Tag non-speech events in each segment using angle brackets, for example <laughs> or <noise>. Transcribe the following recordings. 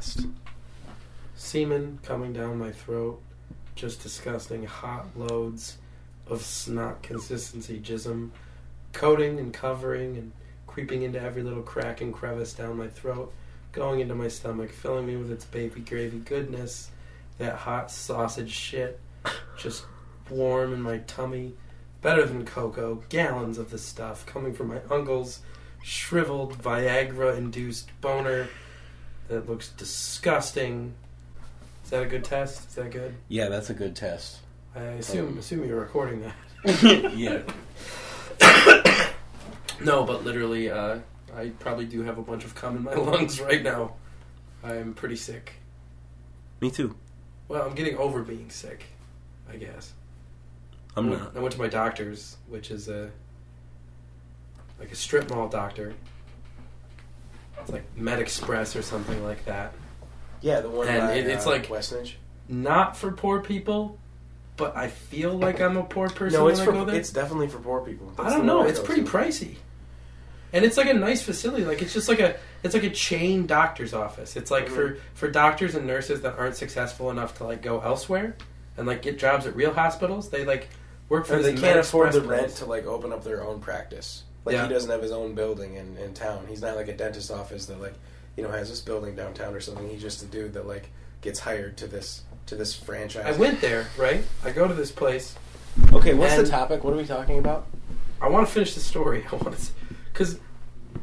test. Semen coming down my throat, just disgusting hot loads of snot consistency jism, coating and covering and creeping into every little crack and crevice down my throat, going into my stomach, filling me with its baby gravy goodness, that hot sausage shit, just warm in my tummy, better than cocoa, gallons of the stuff coming from my uncle's shriveled Viagra induced boner that looks disgusting. Is that a good test? Is that good? Yeah, that's a good test. I assume assume you're recording that. <laughs> <laughs> yeah. No, but literally, uh, I probably do have a bunch of cum in my <laughs> lungs right now. I'm pretty sick. Me too. Well, I'm getting over being sick, I guess. I'm I went, not. I went to my doctor's, which is a like a strip mall doctor. It's like Med Express or something like that. Yeah, the one And by, it- it's uh, like- Westnedge. Not for poor people, but I feel like I'm a poor person No, when it's I for go there. it's definitely for poor people. I don't know. It's pretty to. pricey, and it's like a nice facility. Like it's just like a it's like a chain doctor's office. It's like for for doctors and nurses that aren't successful enough to like go elsewhere and like get jobs at real hospitals. They like work for Or they can't afford the rent place. to like open up their own practice. Like Yeah. he doesn't have his own building in, in town. He's not like a dentist office that like you know has this building downtown or something. He's just a dude that like gets hired to this to this franchise. I went there, right? I go to this place. Okay, what's the topic? What are we talking about? I want to finish the story. <laughs> I want to, because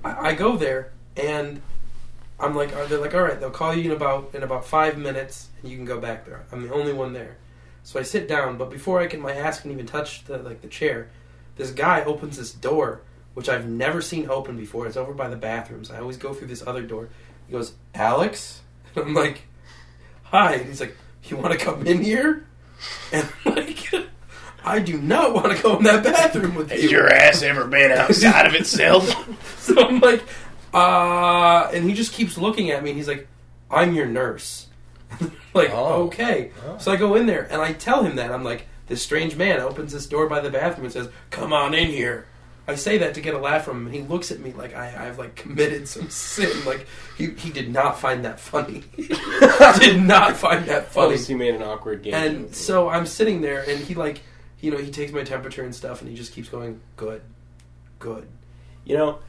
I, I go there and I'm like, are they're like, all right, they'll call you in about in about five minutes and you can go back there. I'm the only one there, so I sit down. But before I can, my ass can even touch the like the chair, this guy opens this door which I've never seen open before. It's over by the bathrooms. I always go through this other door. He goes, Alex, <laughs> and I'm like, hi. And he's like, you want to come in here? And I'm like. <laughs> I do not want to go in that bathroom with you. Your ass ever been outside of itself? <laughs> So I'm like, uh, and he just keeps looking at me. and He's like, "I'm your nurse." like, Oh. okay. Oh. So I go in there and I tell him that I'm like, this strange man opens this door by the bathroom and says, "Come on in here." I say that to get a laugh from him, and he looks at me like I, I've like committed some sin. Like he, he did not find that funny. <laughs> did not find that funny. Obviously, made an awkward game. And so I'm sitting there, and he like, you know, he takes my temperature and stuff, and he just keeps going, "Good, good." you know,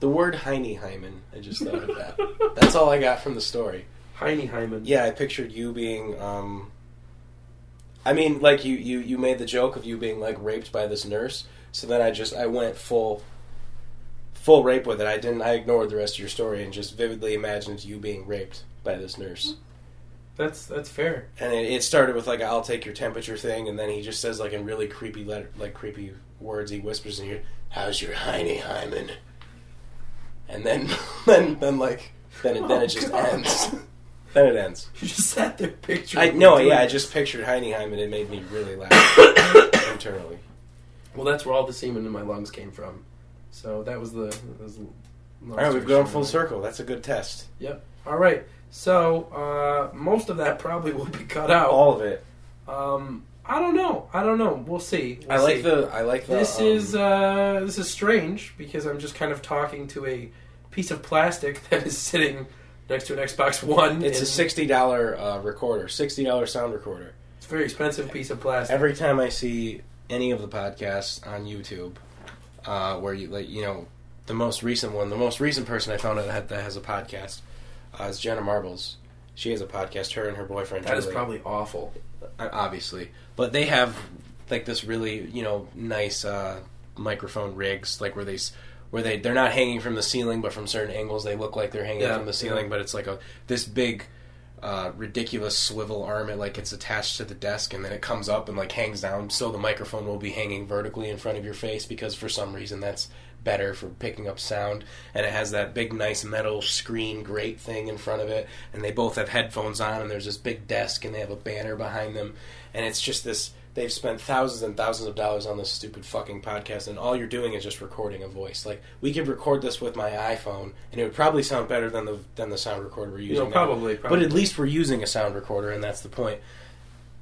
the word Heine Hyman. I just thought of that. That's all I got from the story. Heine Hyman. Yeah, I pictured you being. um I mean, like you, you, you made the joke of you being like raped by this nurse. So then I just I went full, full rape with it. I didn't. I ignored the rest of your story and just vividly imagined you being raped by this nurse. Mm-hmm. That's that's fair. And it, it started with like "I'll take your temperature" thing, and then he just says like in really creepy letter, like creepy words. He whispers in your, "How's your Heine hymen?" And then, <laughs> then, then like, then it, then Oh, it just God. ends. then it ends. <laughs> You just sat there picturing. I no, yeah, I just pictured Heine Hyman. It made me really laugh <coughs> internally. Well, that's where all the semen in my lungs came from. So that was the. That was the All right, we've gone full circle. That's a good test. Yep. All right. So uh, most of that probably <laughs> will be cut out. All of it. Um, I don't know. I don't know. We'll see. We'll I like see. the. I like the. This um, is uh, this is strange because I'm just kind of talking to a piece of plastic <laughs> that is sitting next to an Xbox One. It's a sixty dollar uh, recorder, sixty dollar sound recorder. It's a very expensive piece of plastic. Every time I see any of the podcasts on YouTube, uh, where you like, you know, the most recent one, the most recent person I found out that that has a podcast uh, is Jenna Marbles. She has a podcast. Her and her boyfriend. that is Julie. probably awful. Uh, obviously, but they have like this really you know nice uh, microphone rigs, like where they where they they're not hanging from the ceiling, but from certain angles they look like they're hanging Yeah, from the ceiling. yeah. But it's like a this big. Uh, ridiculous swivel arm it like it's attached to the desk and then it comes up and like hangs down so the microphone will be hanging vertically in front of your face because for some reason that's better for picking up sound. And it has that big nice metal screen grate thing in front of it and they both have headphones on and there's this big desk and they have a banner behind them. And it's just this they've spent thousands and thousands of dollars on this stupid fucking podcast and all you're doing is just recording a voice like we could record this with my iphone and it would probably sound better than the than the sound recorder we're using You know, probably, probably. but at least we're using a sound recorder and that's the point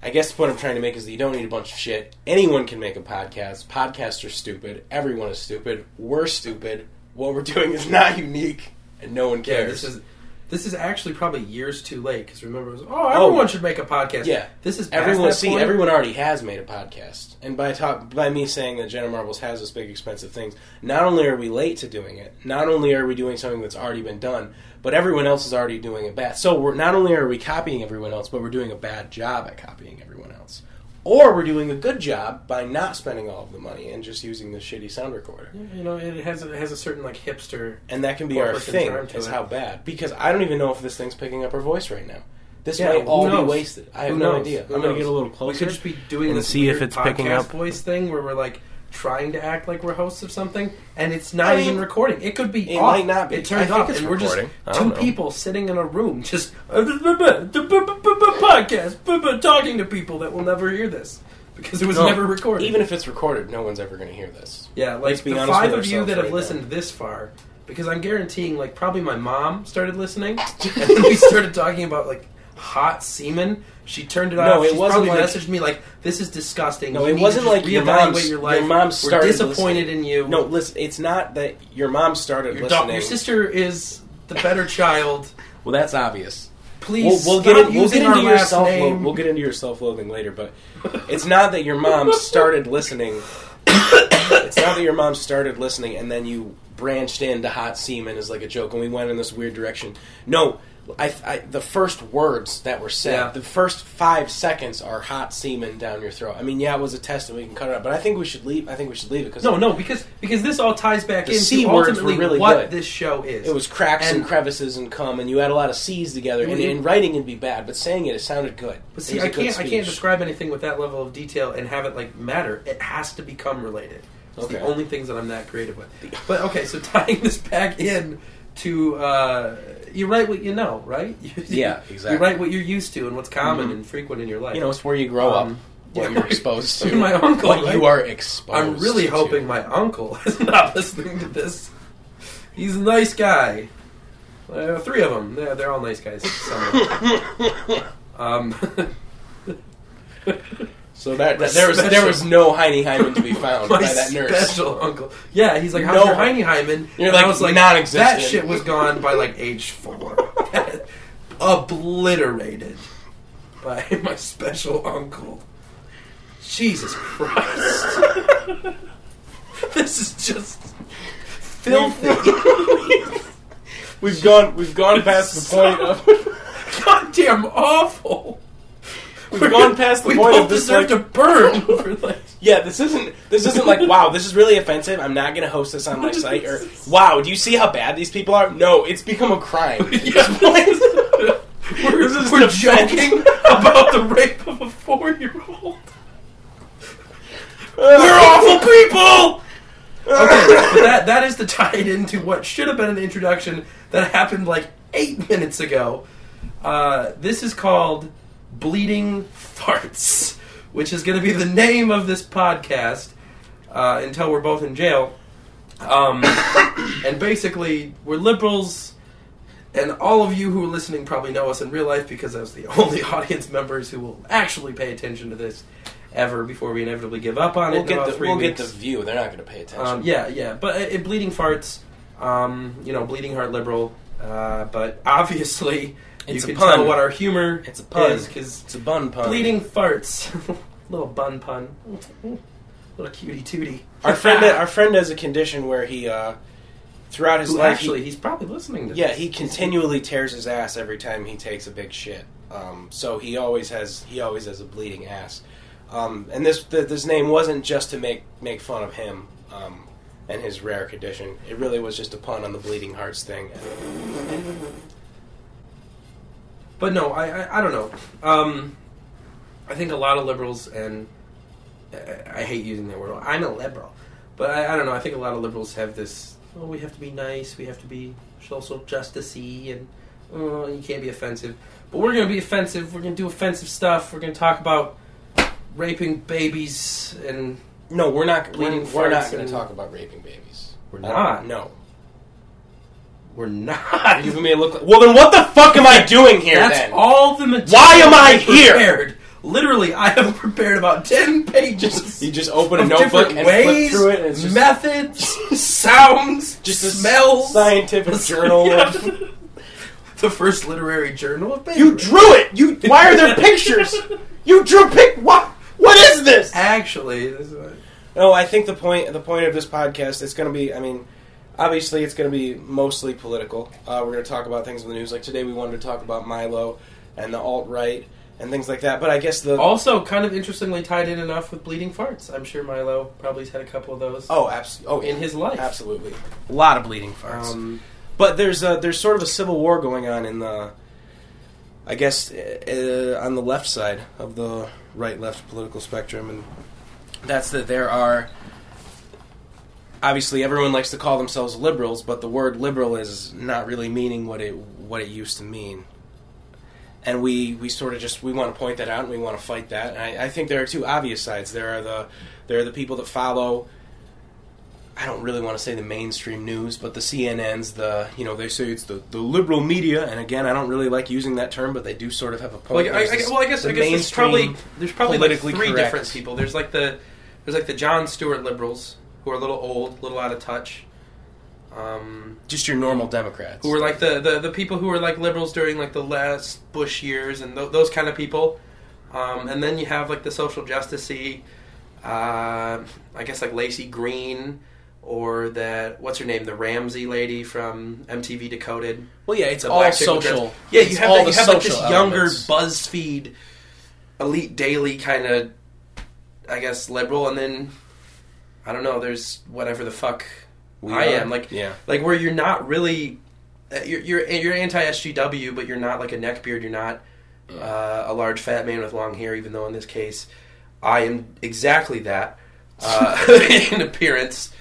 I guess the point I'm trying to make is that you don't need a bunch of shit. Anyone can make a podcast. Podcasts are stupid. Everyone is stupid. We're stupid. What we're doing is not unique, and no one Yeah, cares. this is This is actually probably years too late because remember, it was, oh, oh, everyone should make a podcast. Yeah. this is past Everyone, that see, point. everyone already has made a podcast, and by talk, by me saying that Jenna Marbles has this big expensive thing, not only are we late to doing it, not only are we doing something that's already been done, but everyone else is already doing it bad. So we're not only are we copying everyone else, but we're doing a bad job at copying everyone or we're doing a good job by not spending all of the money and just using the shitty sound recorder. You know, it has it has a certain like hipster. And that can be our Corporate thing, is it. how bad. Because I don't even know if this thing's picking up our voice right now. This Yeah, might who all be wasted. I have Who no knows? idea. Who I'm going to get a little closer. We could just be doing and this see if weird it's picking podcast up. voice thing where we're like trying to act like we're hosts of something, and it's not I mean, even recording. It could be. it off. might not be. It turns off, it's and we're just two people sitting in a room, just podcast, talking to people that will never hear this because it was No, never recorded. Even if it's recorded, no one's ever going to hear this. Yeah, like Let's be the five of you that have right listened this far, because I'm guaranteeing, like, probably my mom started listening, <laughs> and then we started talking about like hot semen. She turned it No, off. it She's wasn't like- messaged me like, "This is disgusting." No, You it wasn't like your mom's- your life. your mom We're started disappointed listening. in you. No, listen, it's not that your mom started your, listening. your sister is the better child. <laughs> well, that's obvious. Please, We'll, we'll get in, we'll get into our your self name. we'll get into your self loathing later, but it's not that your mom <laughs> started listening. it's not that your mom started listening and then you branched into hot semen as like a joke and we went in this weird direction. No, I, I the first words that were said, Yeah. the first five seconds are hot semen down your throat. I mean, yeah, it was a test and we can cut it out, but I think we should leave. I think we should leave it because no, no, because because this all ties back The into C ultimately really what good. this show is. It was cracks and, And- crevices and cum, and you had a lot of C's together. And Mhm. in writing, it'd be bad, but saying it, it sounded good. But see, I can't I can't describe anything with that level of detail and have it like matter. It has to become related. It's the Okay. only things that I'm that creative with. But okay, so <laughs> tying this back in to uh, you write what you know, right? <laughs> You, Yeah, You exactly. write what you're used to and what's common Mhm. and frequent in your life. You know, it's where you grow Um, up, what yeah. you're exposed <laughs> to, My uncle, what right? you are exposed. I'm really to. hoping my uncle <laughs> is not listening to this. He's a nice guy. Uh, three of them. They're, they're all nice guys. um, So that, that- there was there was no Heine Hyman to be <laughs> found by that nurse. special uncle. Yeah, he's like, "How's No. your Heine Hyman?" You're like, I was like, non-existent. "That shit was gone by like age four, <laughs> obliterated by <laughs> my special uncle." Jesus Christ! this is just filthy. We've gone we've gone past the point of Goddamn awful. We've gone past the we point both of this deserve like to burn <laughs> for like. <laughs> yeah this isn't this isn't like wow this is really offensive I'm not gonna host this on my <laughs> site or wow do you see how bad these people are no it's become a crime Yeah. We're, we're joking about the rape of a four-year-old. We're awful people. Okay, but that that is to tie it into what should have been an introduction that happened like eight minutes ago. Uh, this is called Bleeding Farts, which is going to be the name of this podcast uh, until we're both in jail. Um, <coughs> and basically, we're liberals, and all of you who are listening probably know us in real life because I was the <laughs> only audience members who will actually pay attention to this ever before we inevitably give up on it. we'll in get the we'll get the view they're not gonna pay attention Um, yeah, yeah, but uh, it, bleeding farts. Um, you know, bleeding heart liberal. Uh, but obviously, It's you a can pun. tell what our humor It's a pun. is because it's a bun pun bleeding farts. <laughs> Little bun pun. Little cutie tootie. our friend <laughs> our friend has a condition where he uh throughout his Who life actually, he, he's probably listening to yeah this. he continually tears his ass every time he takes a big shit um, so he always has he always has a bleeding ass um, and this th- this name wasn't just to make make fun of him um, and his rare condition it really was just a pun on the bleeding hearts thing But no, I, I, I don't know. Um, I think a lot of liberals, and I, I hate using that word. I'm a liberal, but I, I don't know. I think a lot of liberals have this. Oh, we have to be nice. We have to be social justicey, and oh, you can't be offensive. But we're going to be offensive. We're going to do offensive stuff. We're going to talk about raping babies, and no we're not we're, we're not farts going and- to talk about raping babies We're not? no we're not. <laughs> you may look like, well then what the fuck am I doing here That's then all the material. Why am I I've here? Prepared. Literally, I have prepared about ten pages. <laughs> you just open a notebook and ways, flip through it and it's just methods, <laughs> sounds, just a smells, scientific journal Yeah. the first literary journal of Babe You drew it. You. Why are there pictures? You drew pic. What? What is this? Actually, this is what- No, I think the point the point of this podcast is going to be. I mean, obviously, it's going to be mostly political. Uh, we're going to talk about things in the news. Like today, we wanted to talk about Milo and the alt right and things like that. But I guess the also kind of interestingly tied in enough with bleeding farts. I'm sure Milo probably has had a couple of those oh, absolutely. Oh, in his life. absolutely. A lot of bleeding farts. Um, But there's a, there's sort of a civil war going on in the, I guess, uh, on the left side of the right-left political spectrum, and that's that there are. Obviously, everyone likes to call themselves liberals, but the word liberal is not really meaning what it what it used to mean. And we, we sort of just we want to point that out and we want to fight that. And I, I think there are two obvious sides. There are the there are the people that follow I don't really want to say the mainstream news, but the CNNs, the you know they say it's the, the liberal media, and again I don't really like using that term, but they do sort of have a well, point. I, I, this- well, I guess the I guess there's probably there's probably like three correct. different people. There's like the there's like the Jon Stewart liberals who are a little old, a little out of touch. Um, just your normal Democrats. who were like the, the, the people who were like liberals during like the last Bush years and th- those kind of people. Um, and then you have like the social justicey, uh, I guess like Laci Green or that what's her name, the Ramsey lady from MTV Decoded. well, yeah, it's all black social. Yeah, you It's have, all that, the you have like this social younger. BuzzFeed, elite daily kind of, I guess, liberal, and then I don't know. There's whatever the fuck We I are- am like yeah. like where you're not really uh, you're you're, you're anti SJW, but you're not like a neckbeard. You're not uh, a large fat man with long hair. Even though in this case, I am exactly that uh, <laughs> <laughs> in appearance.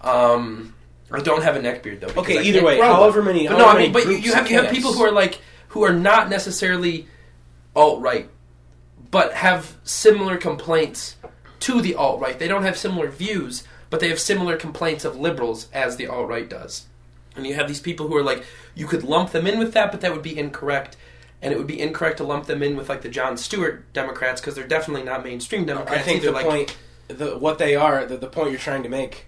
Um, I don't have a neckbeard though. Okay, I either way, however many- But no, however I mean, but you, you have you have people who are like who are not necessarily alt right, but have similar complaints to the alt right. They don't have similar views, but they have similar complaints of liberals as the alt right does. And you have these people who are like, you could lump them in with that, but that would be incorrect. And it would be incorrect to lump them in with like the Jon Stewart Democrats because they're definitely not mainstream Democrats. I think either. the like, point, the, what they are, the, the point you're trying to make,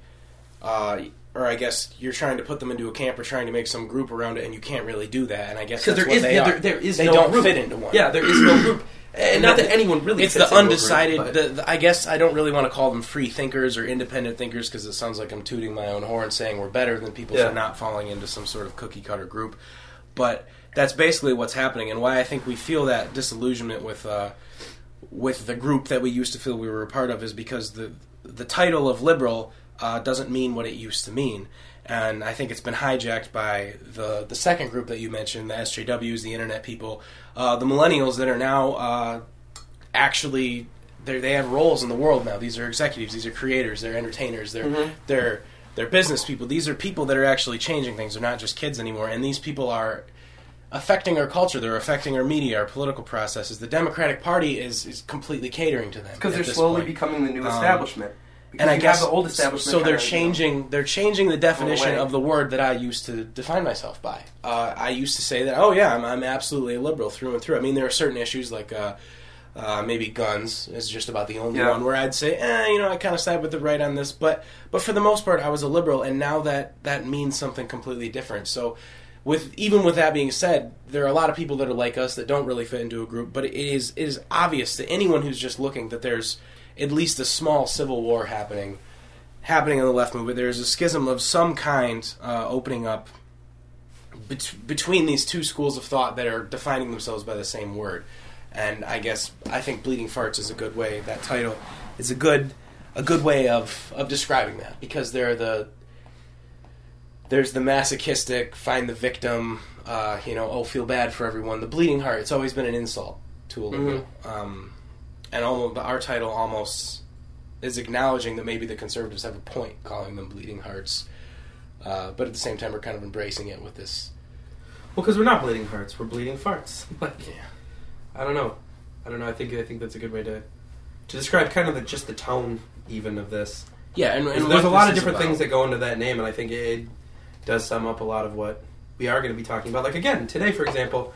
uh, or I guess you're trying to put them into a camp or trying to make some group around it, and you can't really do that. And I guess because that's there is they yeah, there, there is they no don't group. fit into one. Yeah, there is no group, <clears throat> and not that anyone really. It's the a group, undecided. the, the, I guess I don't really want to call them free thinkers or independent thinkers because it sounds like I'm tooting my own horn, saying we're better than people Yeah. for not falling into some sort of cookie cutter group. But that's basically what's happening, and why I think we feel that disillusionment with uh, with the group that we used to feel we were a part of is because the the title of liberal uh, doesn't mean what it used to mean. And I think it's been hijacked by the the second group that you mentioned, the SJWs, the internet people, uh, the millennials that are now uh, actually they they have roles in the world now. These are executives, these are creators, they're entertainers, they're Mhm. they're they're business people. These are people that are actually changing things. They're not just kids anymore. And these people are affecting our culture. They're affecting our media, our political processes. The Democratic Party is is completely catering to them because they're slowly point. becoming the new Um, establishment. Because and I guess the old establishment. So they're kinda, you know, changing. They're changing the definition of the word that I used to define myself by. Uh, I used to say that. Oh yeah, I'm, I'm absolutely a liberal through and through. I mean, there are certain issues like. Uh, uh, maybe guns is just about the only Yeah. one where I'd say, eh, you know, I kind of side with the right on this, but but for the most part, I was a liberal, and now that that means something completely different. So, with even with that being said, there are a lot of people that are like us that don't really fit into a group, but it is it is obvious to anyone who's just looking that there's at least a small civil war happening happening in the left movement. There's a schism of some kind uh, opening up bet- between these two schools of thought that are defining themselves by the same word. And I guess I think bleeding farts is a good way. That title is a good a good way of of describing that because there are the there's the masochistic find the victim uh, you know oh feel bad for everyone the bleeding heart it's always been an insult to a liberal um, and almost our title almost is acknowledging that maybe the conservatives have a point calling them bleeding hearts uh, but at the same time we're kind of embracing it with this Well, because we're not bleeding hearts, we're bleeding farts. <laughs> like, yeah I don't know. I don't know. I think I think that's a good way to to describe kind of the, just the tone even of this. yeah and, and There's, a lot of different about. things that go into that name, and I think it does sum up a lot of what we are going to be talking about. Like again, today, for example,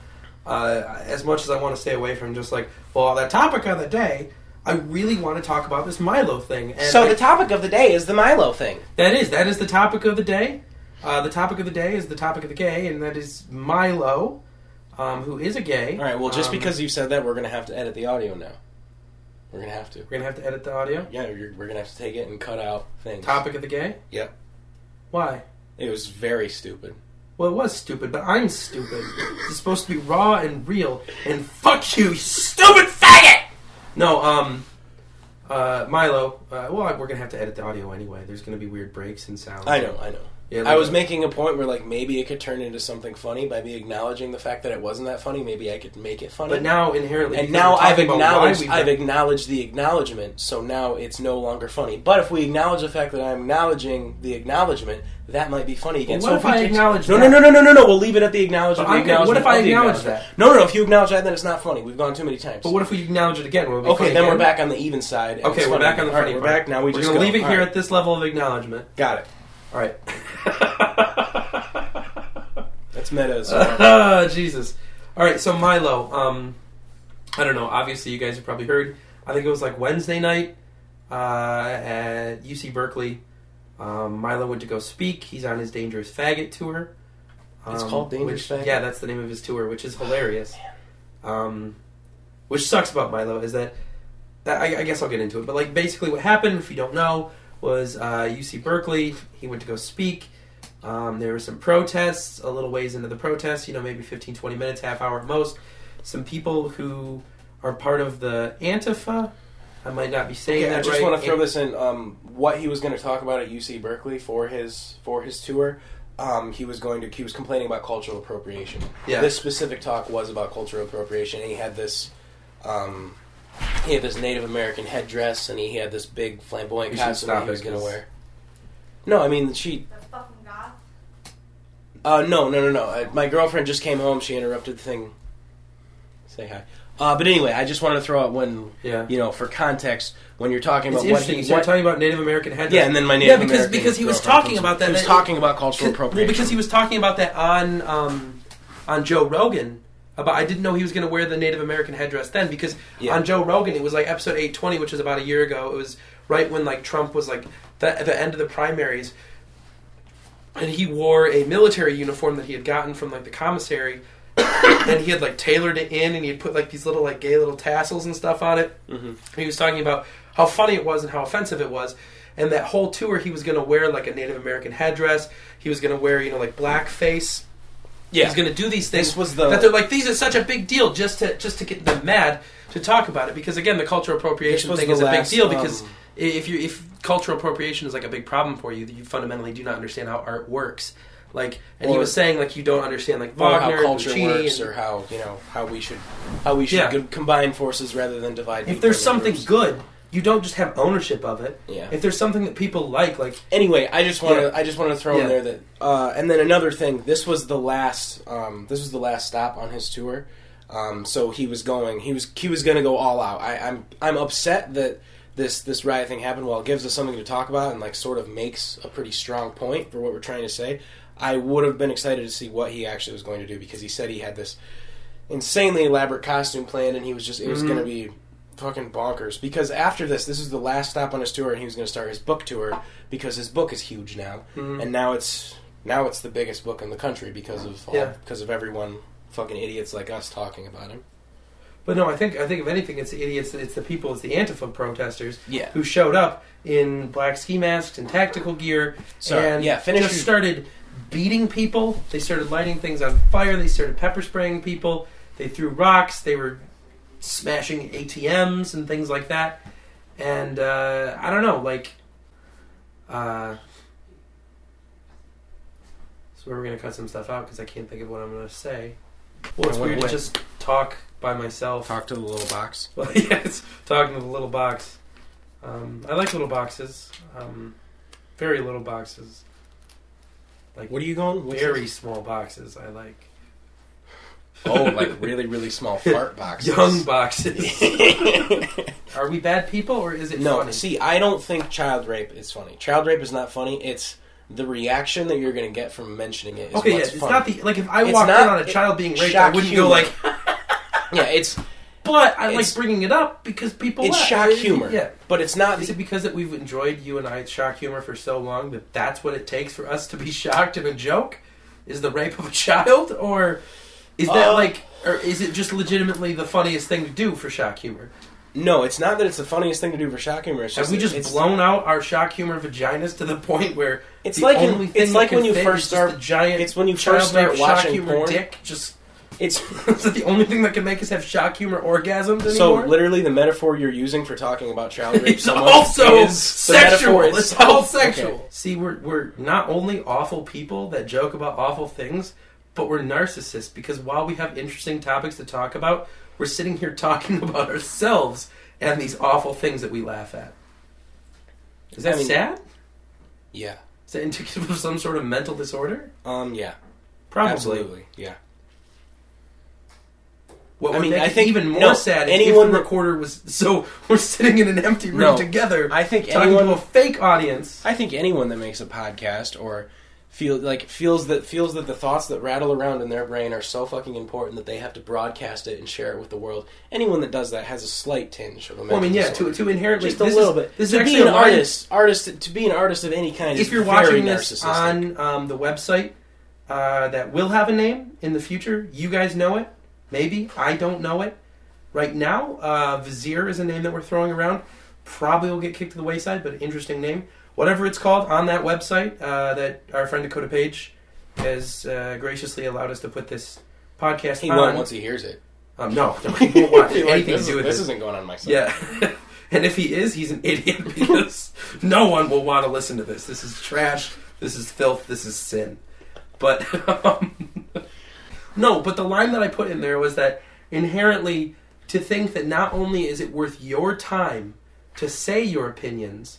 uh, as much as I want to stay away from just like well, the topic of the day. I really want to talk about this Milo thing. And so I- the topic of the day is the Milo thing. that is that is the topic of the day. Uh, the topic of the day is the topic of the gay, and that is Milo. um, who is a gay. All right. Well, just Um, because you said that, we're gonna have to edit the audio now. We're gonna have to. we're gonna have to edit the audio. Yeah, you're, we're gonna have to take it and cut out things. Topic of the gay. Yep. Why? It was very stupid. Well, it was stupid, but I'm stupid. It's supposed to be raw and real. And fuck you, you stupid faggot. No, um, uh, Milo. Uh, well, we're gonna have to edit the audio anyway. There's gonna be weird breaks and sounds. I know. I know. Yeah, I was like- making a point where like maybe it could turn into something funny by me acknowledging the fact that it wasn't that funny. Maybe I could make it funny. But now inherently, and now I've talking about why acknowledged I've done- acknowledged the acknowledgement, so now it's no longer funny. But if we acknowledge the fact that I'm acknowledging the acknowledgement, that might be funny again. Well, so what if we I acknowge No, that? no, no, no, no, no, no. We'll leave it at the acknowledgement. The I'm what if I acknowledge acknowledgement. No, no, no. If you acknowledge that, then it's not funny. We've gone too many times. But what if we acknowledge it again? It okay, then we're back on the even side. Okay, we're back on the again. funny All right, part. We're back now. We just leave it here at this level of acknowledgement. Got it. All right. <laughs> That's meta. as well. Ah, Jesus. All right, so Milo. Um, I don't know. Obviously, you guys have probably heard. I think it was like Wednesday night uh, at UC Berkeley. Um, Milo went to go speak. He's on his Dangerous Faggot tour. It's Um, called Dangerous which- Faggot? Yeah, that's the name of his tour, which is <sighs> hilarious. Um, which sucks about Milo is that, that I, I guess I'll get into it. But like basically, what happened, if you don't know, was uh, UC Berkeley. He went to go speak. Um, there were some protests a little ways into the protests, you know, maybe 15, 20 minutes, half hour at most. Some people who are part of the Antifa. I might not be saying Okay, that I just right. want to throw this in. Um, what he was going to talk about at UC Berkeley for his for his tour, um, he was going to he was complaining about cultural appropriation. Yeah. This specific talk was about cultural appropriation. And he had this, um, he had this Native American headdress, and he had this big flamboyant We should costume that stop he was going to 'cause- wear. No, I mean she. The fucking goth. Uh, no, no, no, no. Uh, my girlfriend just came home. She interrupted the thing. Say hi. Uh, but anyway, I just wanted to throw out when Yeah. you know for context when you're talking It's about what interesting. he you started what, talking about Native American headdress. Yeah, and then my Native yeah, because American because he was girlfriend talking comes- about that. He was that- talking about cultural Well, appropriation. because he was talking about that on um, on Joe Rogan. About I didn't know he was going to wear the Native American headdress then because Yeah. on Joe Rogan it was like episode eight twenty, which was about a year ago. It was right when like Trump was like the, the end of the primaries, and he wore a military uniform that he had gotten from like the commissary, <coughs> and he had like tailored it in, and he had put like these little like gay little tassels and stuff on it. Mhm. He was talking about how funny it was and how offensive it was. And that whole tour, he was going to wear like a Native American headdress. He was going to wear, you know, like blackface. Yeah, He's going to do these things this was the that they're like, these are such a big deal just to just to get them mad to talk about it. Because again, the cultural appropriation thing is a big deal. Because um, if you if cultural appropriation is like a big problem for you, you fundamentally do not understand how art works. Like, and he was saying like you don't understand like or Wagner, how culture Puccini, works, and- or how you know how we should how we should Yeah. combine forces rather than divide. if there's something groups. good, you don't just have ownership of it. yeah. If there's something that people like, like Anyway, I just want to Yeah. I just want to throw Yeah. in there that uh, and then another thing. This was the last um, this was the last stop on his tour. Um, so he was going he was he was going to go all out. I, I'm I'm upset that this this riot thing happened. While it gives us something to talk about and like sort of makes a pretty strong point for what we're trying to say. I would have been excited to see what he actually was going to do because he said he had this insanely elaborate costume planned and he was just it was Mhm. going to be fucking bonkers because after this this is the last stop on his tour and he was going to start his book tour because his book is huge now Mhm. and now it's now it's the biggest book in the country because of all, Yeah. because of everyone fucking idiots like us talking about him But no, I think I think if anything, it's the idiots. It's the people. It's the Antifa protesters yeah who showed up in black ski masks and tactical gear, Sorry. and Yeah, finish just started beating people. They started lighting things on fire. They started pepper spraying people. They threw rocks. They were smashing ATMs and things like that. And uh, I don't know, like, uh, so we're gonna cut some stuff out because I can't think of what I'm gonna say. Well, it's weird to just talk by myself. talk to the little box <laughs> Well, yeah, it's talking to the little box. Um, I like little boxes. Um, very little boxes. Like what are you going What's very this? small boxes. I like. Oh <laughs> like really really small <laughs> fart boxes young boxes. <laughs> Are we bad people or is it no funny? see I don't think child rape is funny child rape is not funny it's the reaction that you're going to get from mentioning it is okay, yeah, what's it's funny. not the like if I It's walked not- in on a it- child being raped, I shock wouldn't humor. go like. yeah it's But I like bringing it up because people. it's laugh. shock humor Yeah. but it's not Is the it because that we've enjoyed you and I shock humor for so long that that's what it takes for us to be shocked and a joke? Is the rape of a child or Is that Uh, like, or is it just legitimately the funniest thing to do for shock humor? No, it's not that it's the funniest thing to do for shock humor. It's Have just we just it's, blown out our shock humor vaginas to the point where It's the like in- only thing it's that like can when you fit first is just start- the giant. it's when you child first start rape shock watching humor porn. dick. Just It's <laughs> is that the only thing that can make us have shock humor orgasms anymore? so literally the metaphor you're using for talking about child rape. <laughs> It's someone also is the sexual. metaphor It's all sexual. Okay. See, we're we're not only awful people that joke about awful things, but we're narcissists because while we have interesting topics to talk about, we're sitting here talking <laughs> about ourselves and these awful things that we laugh at. Is that I mean- sad? Yeah. Is that indicative of some sort of mental disorder? Um. Yeah. Probably. Absolutely. Yeah. What I mean, I think- even more no, sad anyone if the recorder was so <laughs> we're sitting in an empty room No, together I think talking anyone. to a fake audience. I think anyone that makes a podcast or feel like feels that feels that the thoughts that rattle around in their brain are so fucking important that they have to broadcast it and share it with the world. Anyone that does that has a slight tinge of a Well, I mean, yeah, to, disorder. to inherently just a little is, bit. This is to actually be an artist, artist to be an artist of any kind. if you're watching this on um, the website uh, that will have a name in the future, you guys know it. Maybe I don't know it right now. Uh, Vizier is a name that we're throwing around. Probably will get kicked to the wayside, but interesting name. Whatever it's called on that website uh, that our friend Dakota Page has uh, graciously allowed us to put this podcast he on. won't once he hears it. Um, no, no, he won't want <laughs> anything this to do with is, this. this isn't going on my site. Yeah. <laughs> and if he is, he's an idiot <laughs> because no one will want to listen to this. This is trash. This is filth. This is sin. But um, no, but the line that I put in there was that inherently to think that not only is it worth your time to say your opinions,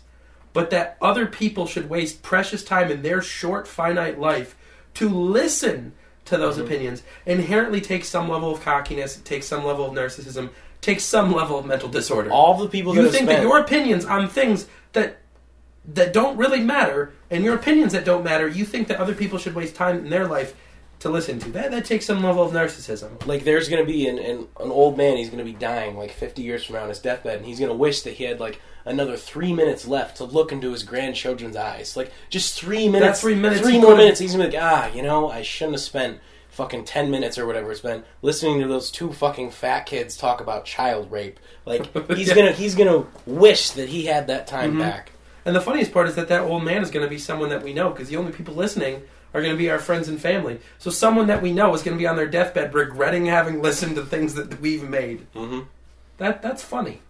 but that other people should waste precious time in their short finite life to listen to those mm-hmm. opinions inherently takes some level of cockiness, takes some level of narcissism, takes some level of mental disorder. All the people you have think spent, that your opinions on things that that don't really matter and your opinions that don't matter, you think that other people should waste time in their life to listen to. That that takes some level of narcissism. like there's going to be an, an an old man. He's going to be dying like 50 years from now on his deathbed, and he's going to wish that he had like another three minutes left to look into his grandchildren's eyes. Like just three minutes. that three minutes Three more minutes. He's going to be like, ah, you know, I shouldn't have spent fucking 10 minutes or whatever it's been listening to those two fucking fat kids talk about child rape. Like <laughs> he's Yeah. gonna he's gonna wish that he had that time Mhm. back. And the funniest part is that that old man is going to be someone that we know because the only people listening are going to be our friends and family. So someone that we know is going to be on their deathbed regretting having listened to things that we've made. Mm-hmm. That that's funny.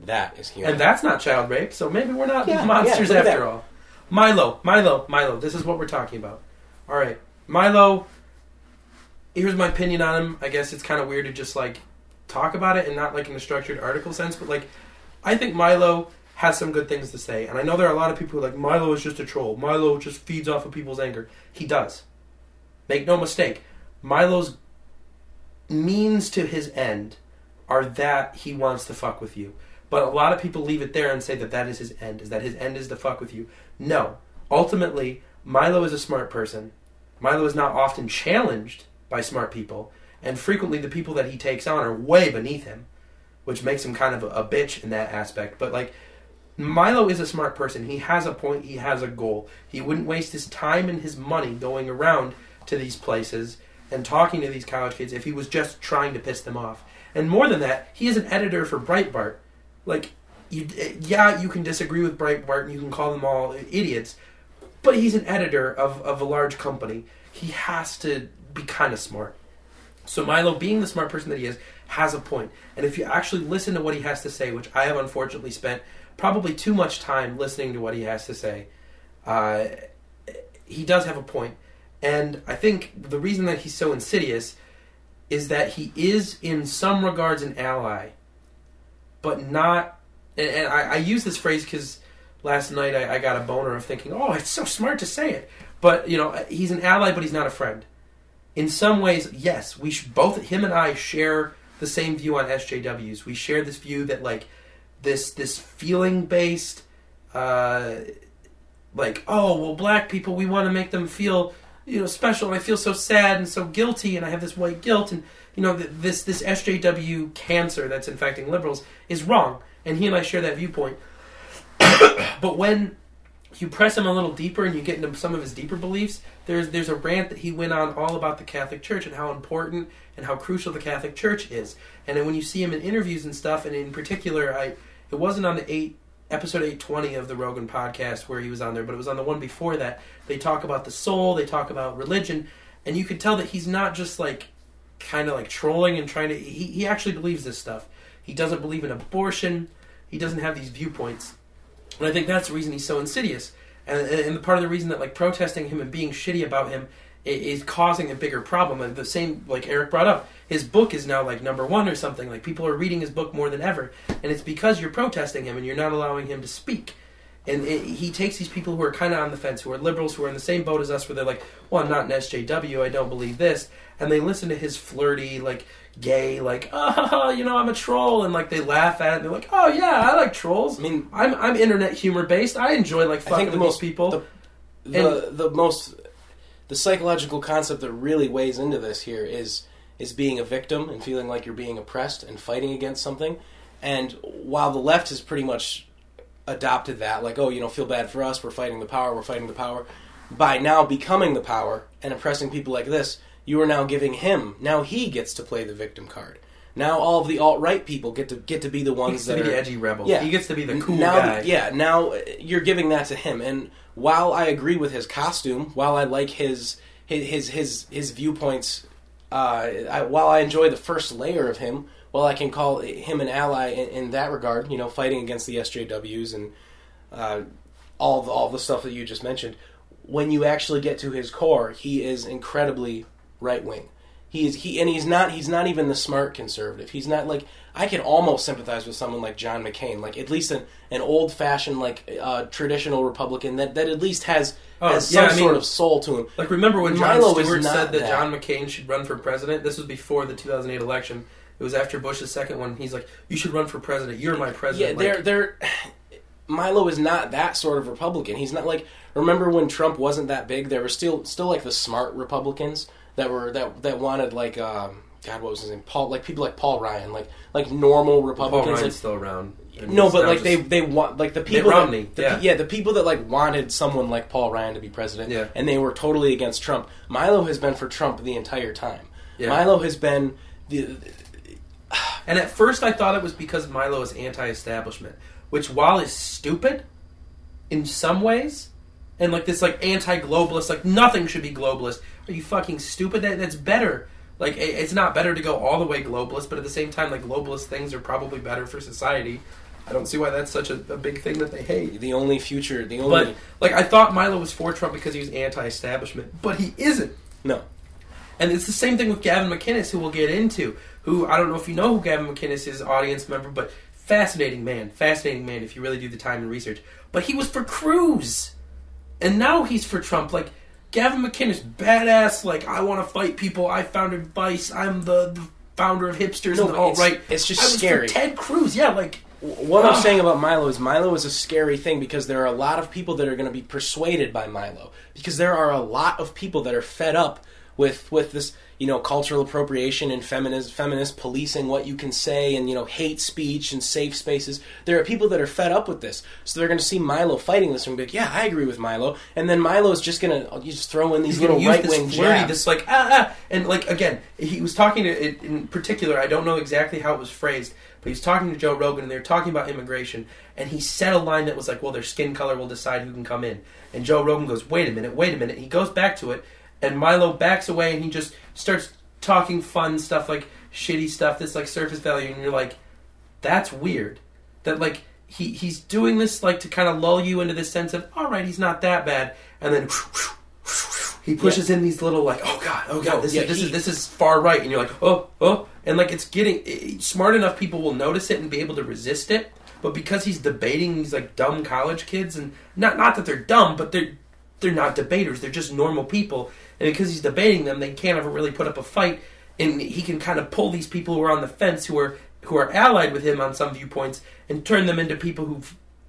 That is human. And that's not child rape, so maybe we're not Yeah, monsters yeah, after all. Milo, Milo, Milo, this is what we're talking about. All right. Milo, here's my opinion on him. I guess it's kind of weird to just like talk about it and not like in a structured article sense, but like I think Milo has some good things to say. And I know there are a lot of people who are like Milo is just a troll. Milo just feeds off of people's anger. He does. Make no mistake. Milo's means to his end are that he wants to fuck with you. But a lot of people leave it there and say that that is his end, is that his end is to fuck with you. No. Ultimately, Milo is a smart person. Milo is not often challenged by smart people, and frequently the people that he takes on are way beneath him, which makes him kind of a, a bitch in that aspect. But like, Milo is a smart person. He has a point, he has a goal. He wouldn't waste his time and his money going around to these places and talking to these college kids if he was just trying to piss them off. And more than that, he is an editor for Breitbart. Like, you, yeah, you can disagree with Breitbart and you can call them all idiots, but he's an editor of, of a large company. He has to be kind of smart. So Milo, being the smart person that he is, has a point. And if you actually listen to what he has to say, which I have unfortunately spent probably too much time listening to what he has to say, uh, he does have a. And I think the reason that he's so insidious is that he is, in some regards, an ally, but not. And, and I, I use this phrase because last night I, I got a boner of thinking, "Oh, it's so smart to say it." But you know, he's an ally, but he's not a friend. In some ways, yes, we both him and I share the same view on SJWs. We share this view that like this this feeling based, uh, like oh well, black people we want to make them feel you know special, and I feel so sad and so guilty, and I have this white guilt, and you know this this SJW cancer that's infecting liberals is wrong, and he and I share that viewpoint. <coughs> but when you press him a little deeper and you get into some of his deeper beliefs, there's there's a rant that he went on all about the Catholic Church and how important and how crucial the Catholic Church is. And then when you see him in interviews and stuff, and in particular, I it wasn't on the eight episode eight twenty of the Rogan podcast where he was on there, but it was on the one before that. They talk about the soul, they talk about religion, and you could tell that he's not just like kind of like trolling and trying to. He he actually believes this stuff. He doesn't believe in abortion. He doesn't have these viewpoints. And I think that's the reason he's so insidious. And, and part of the reason that like protesting him and being shitty about him i- is causing a bigger problem. And the same, like Eric brought up, his book is now like number one or something. Like people are reading his book more than ever, and it's because you're protesting him and you're not allowing him to speak. And it, he takes these people who are kind of on the fence, who are liberals, who are in the same boat as us, where they're like, "Well, I'm not an SJW. I don't believe this," and they listen to his flirty, like gay, like, <laughs> "Oh, you know, I'm a troll," and like they laugh at it. And they're like, "Oh yeah, I like trolls. I mean, I'm I'm internet humor based. I enjoy like I fucking think the most these people." the the, the most the psychological concept that really weighs into this here is is being a victim and feeling like you're being oppressed and fighting against something. And while the left has pretty much adopted that, like, oh, you know, feel bad for us, we're fighting the power, we're fighting the power, by now becoming the power and oppressing people like this, you are now giving him now he gets to play the victim card. Now all of the alt right people get to get to be the he ones gets to that be are the edgy rebel. Yeah. He gets to be the cool now, guy. Yeah, now you're giving that to him. And while I agree with his costume, while I like his his his his, his viewpoints, uh, I, while I enjoy the first layer of him, while I can call him an ally in, in that regard, you know, fighting against the SJWs and uh, all the, all the stuff that you just mentioned. When you actually get to his core, he is incredibly right wing. He is he and he's not he's not even the smart conservative. He's not like I can almost sympathize with someone like John McCain, like at least an, an old fashioned like uh, traditional Republican that, that at least has Oh, has yeah, some I mean- sort of soul to him. Like remember when Jon Milo Stewart said that, that. John McCain should run for president? This was before the 2008 election. It was after Bush's second one. He's like, "You should run for president. You're my Yeah, president." they're Like, they're <sighs> Milo is not that sort of Republican. He's not like remember when Trump wasn't that big. There were still still like the smart Republicans that were that that wanted like um, God what was his name Paul like people like Paul Ryan like like normal Republicans. Paul. Ryan's still around. And no, but like they just- they want like the people Romney, that, the, yeah. yeah the people that like wanted someone like Paul Ryan to be president Yeah. and they were totally against Trump. Milo has been for Trump the entire time. Yeah. Milo has been the And at first, I thought it was because Milo is anti-establishment, which, while is stupid in some ways, and like this like anti-globalist, like nothing should be globalist. Are you fucking stupid? That that's better. Like it- it's not better to go all the way globalist, but at the same time, like globalist things are probably better for society. I don't see why that's such a, a big thing that they hate. the only future the only But like I thought Milo was for Trump because he was anti-establishment, but he isn't. no And it's the same thing with Gavin McInnes, who we'll get into. Who I don't know if you know who Gavin McInnes is, audience member, but fascinating man, fascinating man. If you really do the time and research, but he was for Cruz, and now he's for Trump. Like Gavin McInnes, badass. Like I want to fight people. I founded Vice. I'm the, the founder of hipsters No, and it's- right. it's just I scary. Ted Cruz, yeah, like What Ugh. I'm ah. saying about Milo is Milo is a scary thing because there are a lot of people that are going to be persuaded by Milo because there are a lot of people that are fed up with with this you know cultural appropriation and feminist feminist policing what you can say and you know hate speech and safe spaces. There are people that are fed up with this, so they're going to see Milo fighting this and be like, yeah, I agree with Milo, and then Milo's just going to you just throw in these he's little right wing flirty, this like ah, ah and like again, he was talking to it in particular. I don't know exactly how it was phrased, but he was talking to Joe Rogan, and they were talking about immigration, and he said a line that was like, "Well, their skin color will decide who can come in." And Joe Rogan goes, "Wait a minute, wait a minute." He goes back to it, and Milo backs away, and he just starts talking fun stuff like shitty stuff that's like surface value, and you're like, "That's weird." That like. He, he's doing this like to kind of lull you into this sense of all right he's not that bad. And then <laughs> he pushes in these little like oh god oh god No, this yeah, is this he- is this is far right. And you're like oh oh. And like it's getting smart enough people will notice it and be able to resist it. But because he's debating these like dumb college kids and not not that they're dumb but they're they're not debaters they're just normal people and because he's debating them they can't ever really put up a fight and he can kind of pull these people who are on the fence who are who are allied with him on some viewpoints and turn them into people who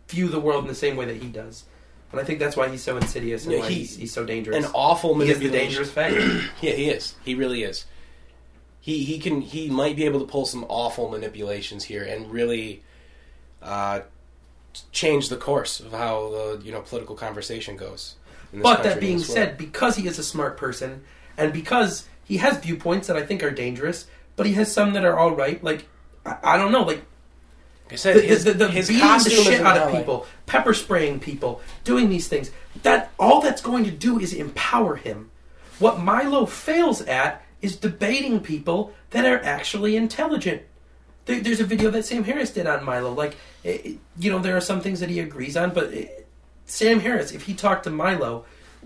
view the world in the same way that he does and I think that's why he's so insidious and Yeah, why he- he's, he's so dangerous. An awful he is the manipulation. dangerous. <clears throat> Yeah, he is. He really is. He he can he might be able to pull some awful manipulations here and really uh, change the course of how the you know political conversation goes. In this But that being said, because he is a smart person, and because he has viewpoints that I think are dangerous, but he has some that are all right. Like I, I don't know, like like I said, the, his, the, the, his beating the shit out of people, pepper spraying people, doing these things. That all that's going to do is empower him. What Milo fails at is debating people that are actually intelligent. There, there's a video that Sam Harris did on Milo. Like, it, it- you know, there are some things that he agrees on, but it, Sam Harris, if he talked to Milo,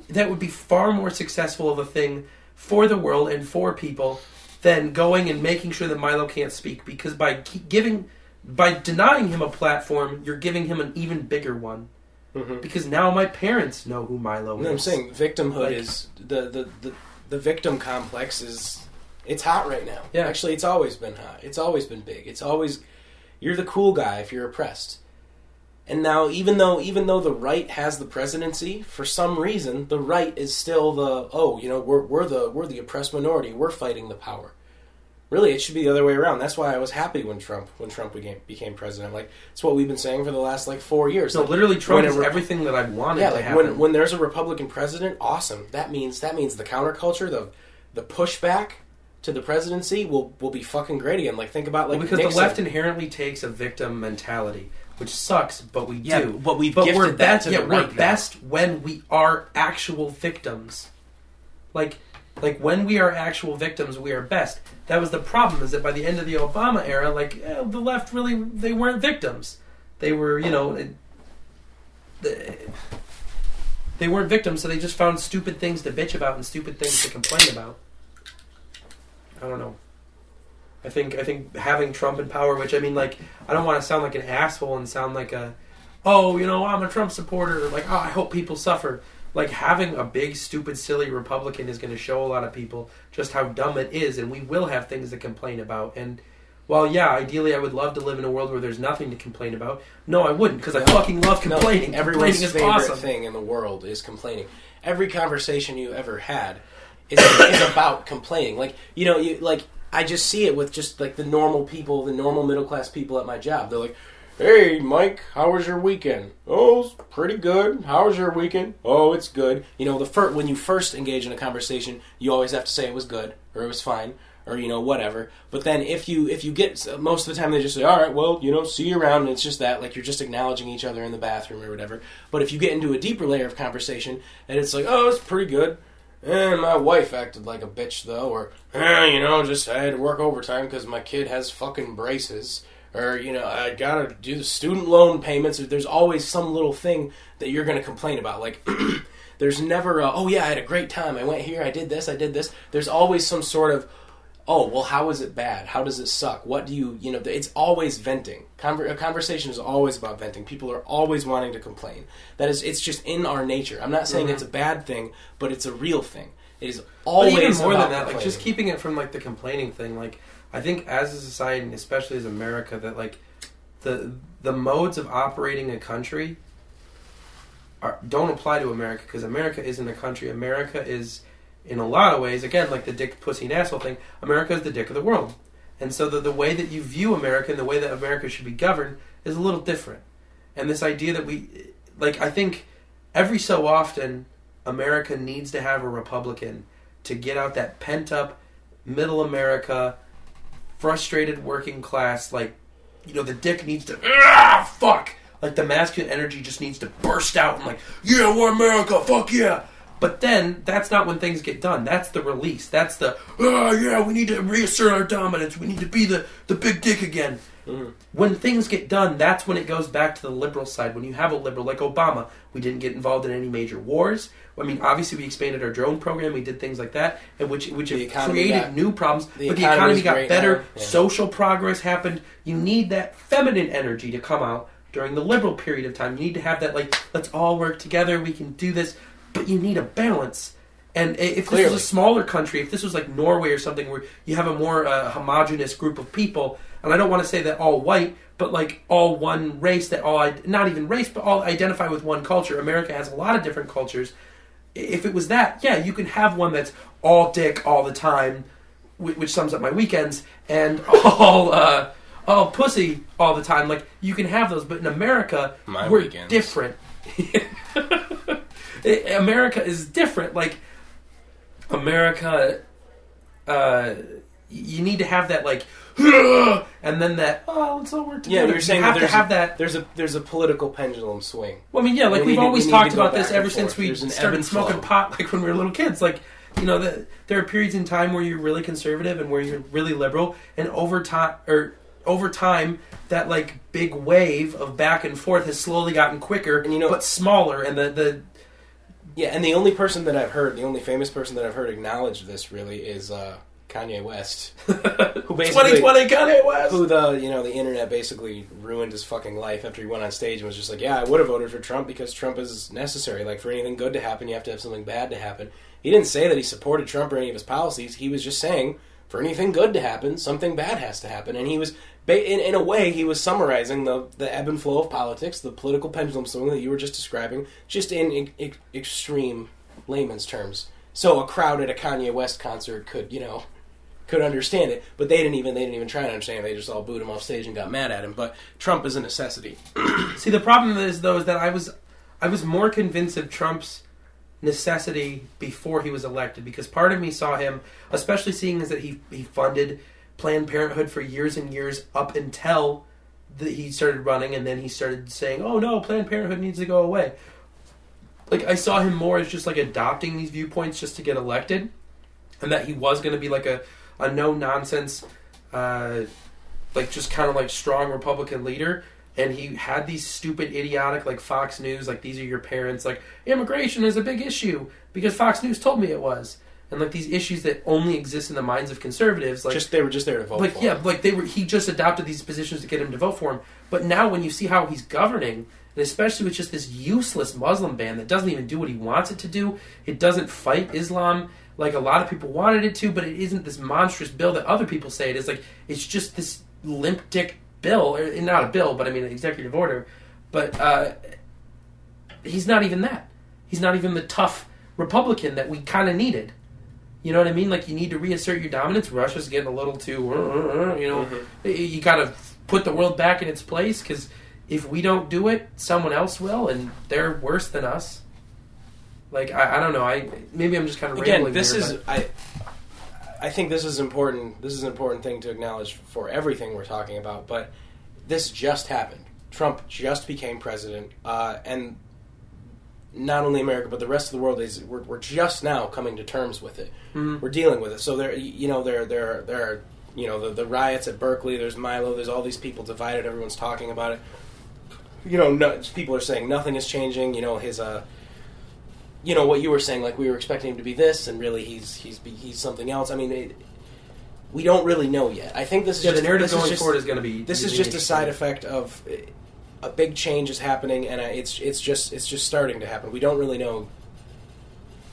that would be far more successful of a thing for the world and for people than going and making sure that Milo can't speak. Because by giving, by denying him a platform, you're giving him an even bigger one. Mhm. Because now my parents know who Milo is. what I'm saying victimhood Like- is the, the the the victim complex is it's hot right now. Yeah. Actually, it's always been hot. It's always been big. It's always you're the cool guy if you're oppressed. And now even though even though the right has the presidency, for some reason the right is still the oh, you know, we're we're the we're the oppressed minority. We're fighting the power. Really, it should be the other way around. That's why I was happy when Trump when Trump became became president. Like it's what we've been saying for the last like 4 years. No, Like, literally, Trump is a Rep- everything that I wanted yeah, to like happen. when when there's a Republican president, awesome. That means that means the counterculture, the the pushback to the presidency will will be fucking great again. Like think about like because Nixon. the left inherently takes a victim mentality, which sucks, but we Yeah, do. but we've but we're that best. yeah, the we're right now. best when we are actual victims. Like, like when we are actual victims, we are best. That was the problem. Is that by the end of the Obama era, like eh, the left really they weren't victims. They were, you know, it- the- they weren't victims, so they just found stupid things to bitch about and stupid things to complain about. I don't know. I think I think having Trump in power, which I mean, like, I don't want to sound like an asshole and sound like a, oh, you know, I'm a Trump supporter. Like, oh, I hope people suffer. Like having a big, stupid, silly Republican is going to show a lot of people just how dumb it is, and we will have things to complain about. And while yeah, ideally, I would love to live in a world where there's nothing to complain about. No, I wouldn't because I No. fucking love No, complaining. everyone's complaining is favorite awesome. thing in the world is complaining. Every conversation you ever had is, is about complaining. Like you know, you like I just see it with just like the normal people, the normal middle class people at my job. They're like, "Hey, Mike, how was your weekend? Oh, it's pretty good. How was your weekend? Oh, it's good." You know, the fir- when you first engage in a conversation, you always have to say it was good or it was fine or you know whatever. But then if you if you get most of the time they just say, "All right, well, you know, see you around." And it's just that like you're just acknowledging each other in the bathroom or whatever. But if you get into a deeper layer of conversation and it's like, "Oh, it's pretty good." And my wife acted like a bitch though, or eh, you know, just I had to work overtime because my kid has fucking braces, or you know, I gotta do the student loan payments. There's always some little thing that you're gonna complain about. Like, <clears throat> there's never, a, oh yeah, I had a great time. I went here, I did this, I did this. There's always some sort of, oh well, how is it bad? How does it suck? What do you, you know? It's always venting. Conver- a conversation is always about venting. People are always wanting to complain. That is, it's just in our nature. I'm not saying Mhm. it's a bad thing, but it's a real thing. Is But always even more than that, like just keeping it from like the complaining thing. Like I think as a society, and especially as America, that like the the modes of operating a country are, don't apply to America because America isn't a country. America is, in a lot of ways, again like the dick, pussy, and asshole thing. America is the dick of the world, and so the the way that you view America and the way that America should be governed is a little different. And this idea that we, like, I think every so often America needs to have a Republican to get out that pent up middle America, frustrated working class, like, you know, the dick needs to, ah, fuck! Like, the masculine energy just needs to burst out and, like, yeah, we're America, fuck yeah! But then, that's not when things get done. That's the release. That's the, ah, yeah, we need to reassert our dominance. We need to be the, the big dick again. Mhm. When things get done, that's when it goes back to the liberal side. When you have a liberal like Obama, we didn't get involved in any major wars. I mean, obviously, we expanded our drone program. We did things like that, and which which created got- new problems. the but the economy got better. yeah. Social progress happened. You need that feminine energy to come out during the liberal period of time. You need to have that like, let's all work together. We can do this, but you need a balance. And if this Clearly. was a smaller country, if this was like Norway or something, where you have a more uh, homogenous group of people, and I don't want to say that all white, but like all one race, that all not even race, but all identify with one culture. America has a lot of different cultures. If it was that, yeah, you can have one that's all dick all the time, which sums up my weekends, and <laughs> all uh, oh pussy all the time. Like you can have those, but in America My we're weekends. different. <laughs> America is different. Like America, uh, you need to have that like, and then that oh let's all work together. Yeah, you're saying you have that to there's have a, that. There's a there's a political pendulum swing. Well, I mean, yeah, like We we've always we talked about this ever since we There's an ebb started smoking pot, like when we were little kids. Like, you know, the, there are periods in time where you're really conservative and where you're really liberal, and over time, or over time, that like big wave of back and forth has slowly gotten quicker, And you know- but smaller, and the the Yeah, and the only person that I've heard, the only famous person that I've heard acknowledge this really is uh, Kanye West, <laughs> who basically 2020 Kanye West. who the you know the internet basically ruined his fucking life after he went on stage and was just like, yeah, I would have voted for Trump because Trump is necessary. Like for anything good to happen, you have to have something bad to happen. He didn't say that he supported Trump or any of his policies. He was just saying for anything good to happen, something bad has to happen. And he was in in a way he was summarizing the the ebb and flow of politics, the political pendulum swing that you were just describing, just in ex- extreme layman's terms. So a crowd at a Kanye West concert could you know could understand it, but they didn't even they didn't even try to understand. it. They just all booed him off stage and got mad at him. But Trump is a necessity. <clears throat> See, the problem is though is that I was I was more convinced of Trump's necessity before he was elected because part of me saw him, especially seeing is that he he funded Planned Parenthood for years and years up until the, he started running, and then he started saying, "Oh no, Planned Parenthood needs to go away." Like I saw him more as just like adopting these viewpoints just to get elected, and that he was going to be like a a no nonsense, uh, like just kind of like strong Republican leader and he had these stupid idiotic like Fox News like these are your parents like immigration is a big issue because Fox News told me it was and like these issues that only exist in the minds of conservatives like just they were just there to vote. like for yeah him. like they were he just adopted these positions to get him to vote for him but now when you see how he's governing and especially with just this useless Muslim ban that doesn't even do what he wants it to do it doesn't fight Islam like a lot of people wanted it to but it isn't this monstrous bill that other people say it is like it's just this limp dick bill or not a bill but I mean an executive order but uh, he's not even that he's not even the tough Republican that we kind of needed you know what I mean? Like you need to reassert your dominance. Russia's getting a little too, uh, uh, uh, you know. You got to put the world back in its place because if we don't do it, someone else will, and they're worse than us. Like I, I don't know. I maybe I'm just kind of again, rambling this is I. I think this is important. This is an important thing to acknowledge for everything we're talking about. But this just happened. Trump just became president, uh, and not only America but the rest of the world is we're, we're just now coming to terms with it. Mhm. We're dealing with it. So there, you know, there there there are you know the the riots at Berkeley. There's Milo. There's all these people divided. Everyone's talking about it. You know, no, people are saying nothing is changing. You know, his uh, you know what you were saying. Like we were expecting him to be this, and really he's he's he's something else. I mean. It, we don't really know yet. I think this is yeah, just, the narrative this is going just- forward is going to be. this is just a side effect of a big change is happening, and uh, it's it's just it's just starting to happen. We don't really know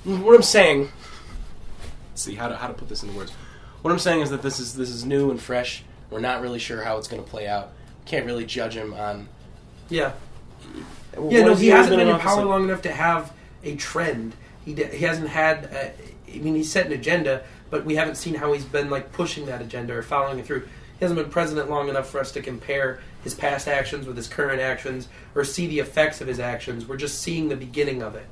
what I'm saying. Let's see how to how to put this into words. What I'm saying is that this is this is new and fresh. We're not really sure how it's going to play out. Can't really judge him on. Yeah, what yeah. No, has he hasn't been in power long enough to have a trend. He d- he hasn't had. Uh, I mean, he's set an agenda, but we haven't seen how he's been like pushing that agenda or following it through. He hasn't been president long enough for us to compare his past actions with his current actions or see the effects of his actions. We're just seeing the beginning of it.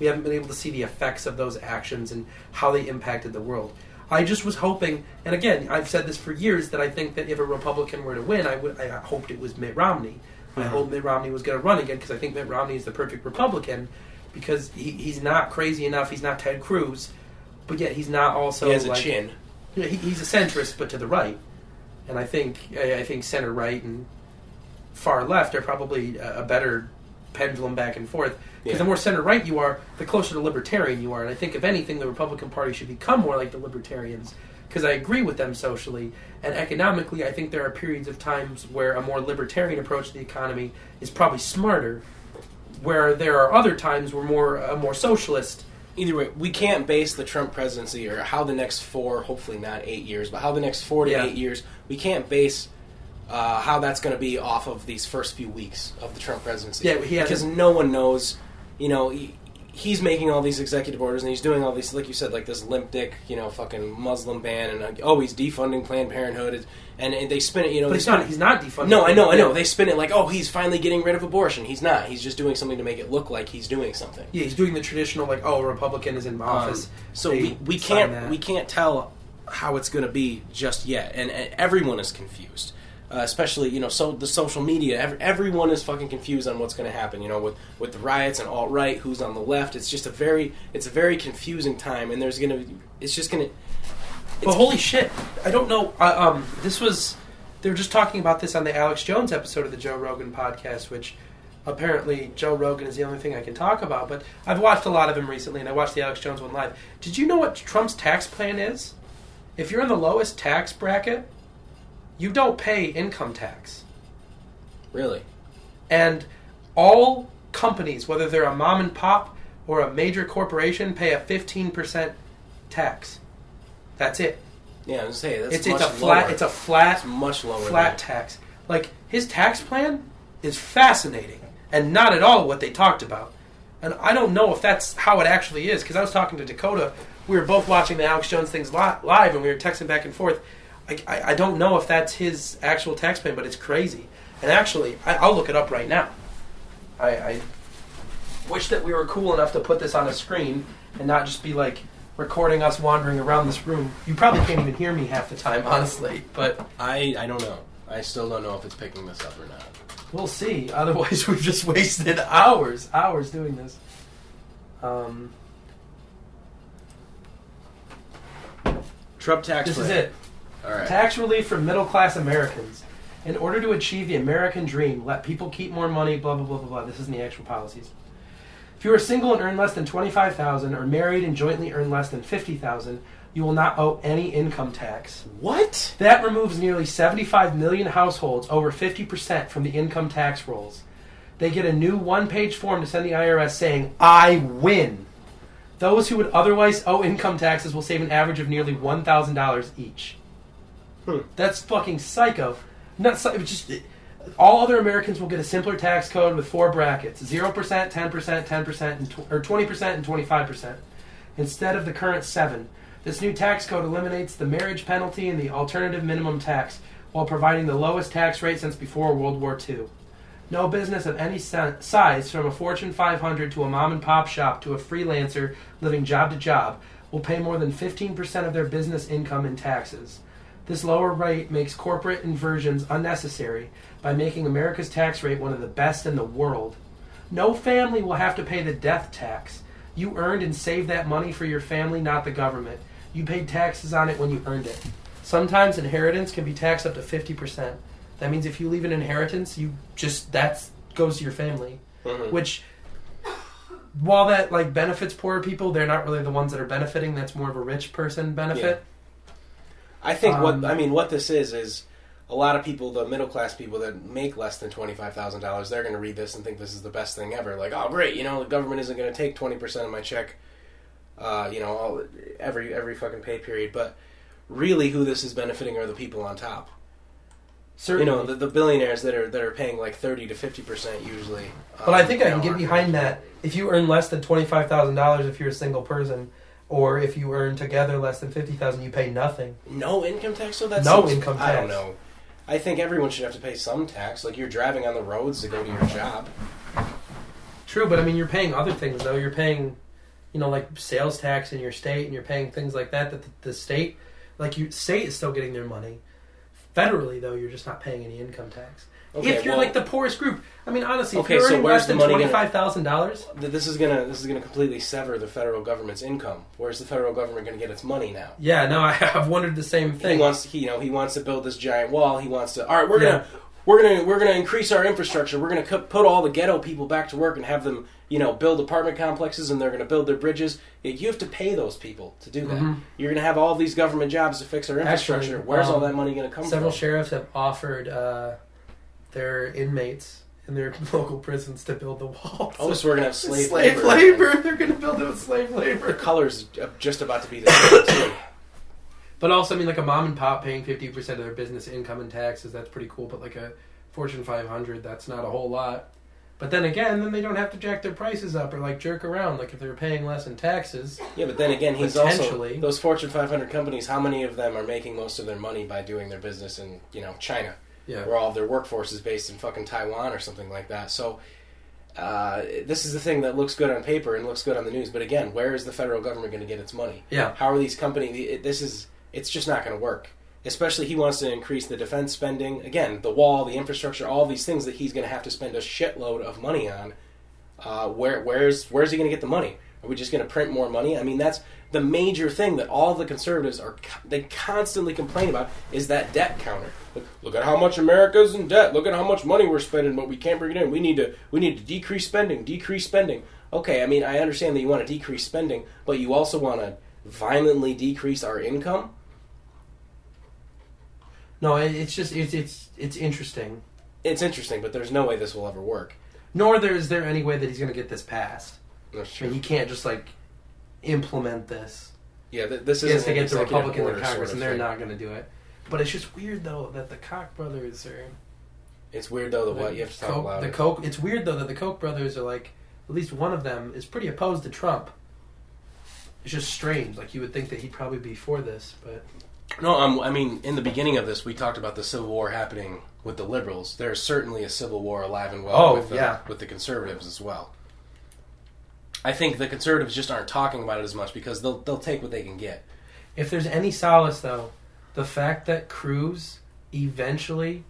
We haven't been able to see the effects of those actions and how they impacted the world. I just was hoping, and again, I've said this for years that I think that if a Republican were to win, I would. I hoped it was Mitt Romney. I Mhm. hope Mitt Romney was going to run again because I think Mitt Romney is the perfect Republican because he, he's not crazy enough. He's not Ted Cruz, but yet he's not also He has a like, chin. yeah, he, he's a centrist, but to the right. And I think I, I think center right and far left are probably a, a better pendulum back and forth. Because the more center right you are, the closer to libertarian you are. And I think, if anything, the Republican Party should become more like the libertarians. Because I agree with them socially and economically. I think there are periods of times where a more libertarian approach to the economy is probably smarter. Where there are other times where more a more socialist Either way, we can't base the Trump presidency or how the next four, hopefully not eight years, but how the next four to Yeah. eight years, we can't base uh, how that's going to be off of these first few weeks of the Trump presidency. Yeah, because no one knows. You know, he's making all these executive orders and he's doing all these, like you said, like this limp dick, you know, fucking Muslim ban, and like, oh, he's defunding Planned Parenthood, and, and they spin it, you know. But he's not. He's not defunding. No, I know, I know. They spin it like, oh, he's finally getting rid of abortion. He's not. He's just doing something to make it look like he's doing something. Yeah, he's doing the traditional like, oh, a Republican is in office. Um, so They we, we can't that. we can't tell how it's going to be just yet, and, and everyone is confused. Uh, especially, you know, so the social media, ev- everyone is fucking confused on what's going to happen. You know, with with the riots and alt right, who's on the left. It's just a very, it's a very confusing time, and there's going to, it's just going to. But holy shit, I don't know. Uh, um, this was they were just talking about this on the Alex Jones episode of the Joe Rogan podcast, which apparently Joe Rogan is the only thing I can talk about. But I've watched a lot of him recently, and I watched the Alex Jones one live. Did you know what Trump's tax plan is? If you're in the lowest tax bracket, you don't pay income tax. Really? and all companies, whether they're a mom and pop or a major corporation, pay a fifteen percent tax. That's it. Yeah, I was saying that's it's much it's a flat lower. it's a flat It's much lower. flat than- tax. Like his tax plan is fascinating and not at all what they talked about. And I don't know if that's how it actually is because I was talking to Dakota. We were both watching the Alex Jones things li- live and we were texting back and forth. I, I, I don't know if that's his actual tax plan, but it's crazy. And actually, I, I'll look it up right now. I, I wish that we were cool enough to put this on a screen and not just be like recording us wandering around this room. You probably can't even hear me half the time, honestly. But I I don't know. I still don't know if it's picking this up or not. We'll see. <laughs> Otherwise, we've just wasted hours, hours doing this. Um, Trump tax. this plan. is it. Right. Tax relief for middle class Americans. In order to achieve the American dream, let people keep more money. Blah blah blah blah blah. This isn't the actual policies. If you are single and earn less than twenty five thousand, or married and jointly earn less than fifty thousand, you will not owe any income tax. What? That removes nearly 75 million households, over 50% from the income tax rolls. They get a new one page form to send the IRS saying, I win. Those who would otherwise owe income taxes will save an average of nearly $1,000 each. Hmm. That's fucking psycho. Not just all other Americans will get a simpler tax code with four brackets: zero percent, ten percent, ten percent, or twenty percent and twenty-five percent, instead of the current seven. This new tax code eliminates the marriage penalty and the alternative minimum tax, while providing the lowest tax rate since before World War II. No business of any size, from a Fortune 500 to a mom and pop shop to a freelancer living job to job, will pay more than 15% of their business income in taxes. This lower rate makes corporate inversions unnecessary by making America's tax rate one of the best in the world. No family will have to pay the death tax. You earned and saved that money for your family, not the government. You paid taxes on it when you earned it. Sometimes inheritance can be taxed up to 50%. That means if you leave an inheritance, you just that goes to your family, Mhm. which while that like benefits poorer people, they're not really the ones that are benefiting. That's more of a rich person benefit. I think Um, what I mean what this is is a lot of people, the middle class people that make less than twenty five thousand dollars, they're going to read this and think this is the best thing ever. Like, oh great, you know, the government isn't going to take twenty percent of my check, uh, you know, all, every every fucking pay period. But really, who this is benefiting are the people on top. Certainly. You know, the, the billionaires that are that are paying like thirty to fifty percent usually. But I um, think I you can get behind that. If you earn less than twenty five thousand dollars, if you're a single person, or if you earn together less than fifty thousand, you pay nothing. No income tax, so that's No income tax. I don't know. I think everyone should have to pay some tax. Like you're driving on the roads to go to your job. True, but I mean, you're paying other things though. You're paying, you know, like sales tax in your state, and you're paying things like that. That the, the state, like you, state is still getting their money. Federally, though, you're just not paying any income tax. Okay, if you're well- like the poorest group, I mean, honestly, if you're earning less than twenty five thousand dollars, This is gonna this is gonna completely sever the federal government's income. Where's the federal government gonna get its money now? yeah, no, <laughs> I have wondered the same thing. He wants he, you know he wants to build this giant wall. He wants to all right. We're Yeah. gonna we're gonna we're gonna increase our infrastructure. We're gonna put all the ghetto people back to work and have them you know build apartment complexes and they're gonna build their bridges. You have to pay those people to do that. Mhm. You're gonna have all these government jobs to fix our infrastructure. Actually, Where's all um, that money gonna come Several from? Several sheriffs have offered uh, their inmates in their <laughs> local prisons to build the walls. Oh, so we're gonna have slave, slave labor. labor. <laughs> They're going to build it with slave labor. The colors just about to be the same <coughs> too. But also, I mean, like a mom and pop paying fifty percent of their business income in taxes. That's pretty cool. But like a Fortune 500, that's not a whole lot. But then again, then they don't have to jack their prices up or like jerk around like if they're paying less in taxes. Yeah, but then again, he's also those Fortune 500 companies. How many of them are making most of their money by doing their business in you know China, Yeah. where all of their workforce is based in fucking Taiwan or something like that? So. Uh, this is the thing that looks good on paper and looks good on the news, but again, where is the federal government going to get its money? Yeah. How are these companies? This is it's just not going to work. Especially, he wants to increase the defense spending. Again, the wall, the infrastructure, all these things that he's going to have to spend a shitload of money on. Uh, where where's where's he going to get the money? Are we just going to print more money? I mean, that's the major thing that all the conservatives are they constantly complain about is that debt counter. Look, look at how much America's in debt. Look at how much money we're spending, but we can't bring it in. We need to we need to decrease spending, decrease spending. Okay, I mean, I understand that you want to decrease spending, but you also want to violently decrease our income. No, it's just it's it's it's interesting. It's interesting, but there's no way this will ever work. Nor there is there any way that he's going to get this passed. That's I mean, he can't just like implement this. Yeah, th- this He is has to get the Republicans in Congress, and they're thing. not going to do it. But it's just weird though that the Koch brothers are It's weird though. The what you have to talk Koch, the Koch. It's weird though that the Koch brothers are like at least one of them is pretty opposed to Trump. It's just strange. Like you would think that he'd probably be for this, but No, um, I mean, in the beginning of this, we talked about the civil war happening with the liberals. There's certainly a civil war alive and well Oh, with, the, yeah. with the conservatives as well. I think the conservatives just aren't talking about it as much because they'll they'll take what they can get. if there's any solace though, the fact that Cruz eventually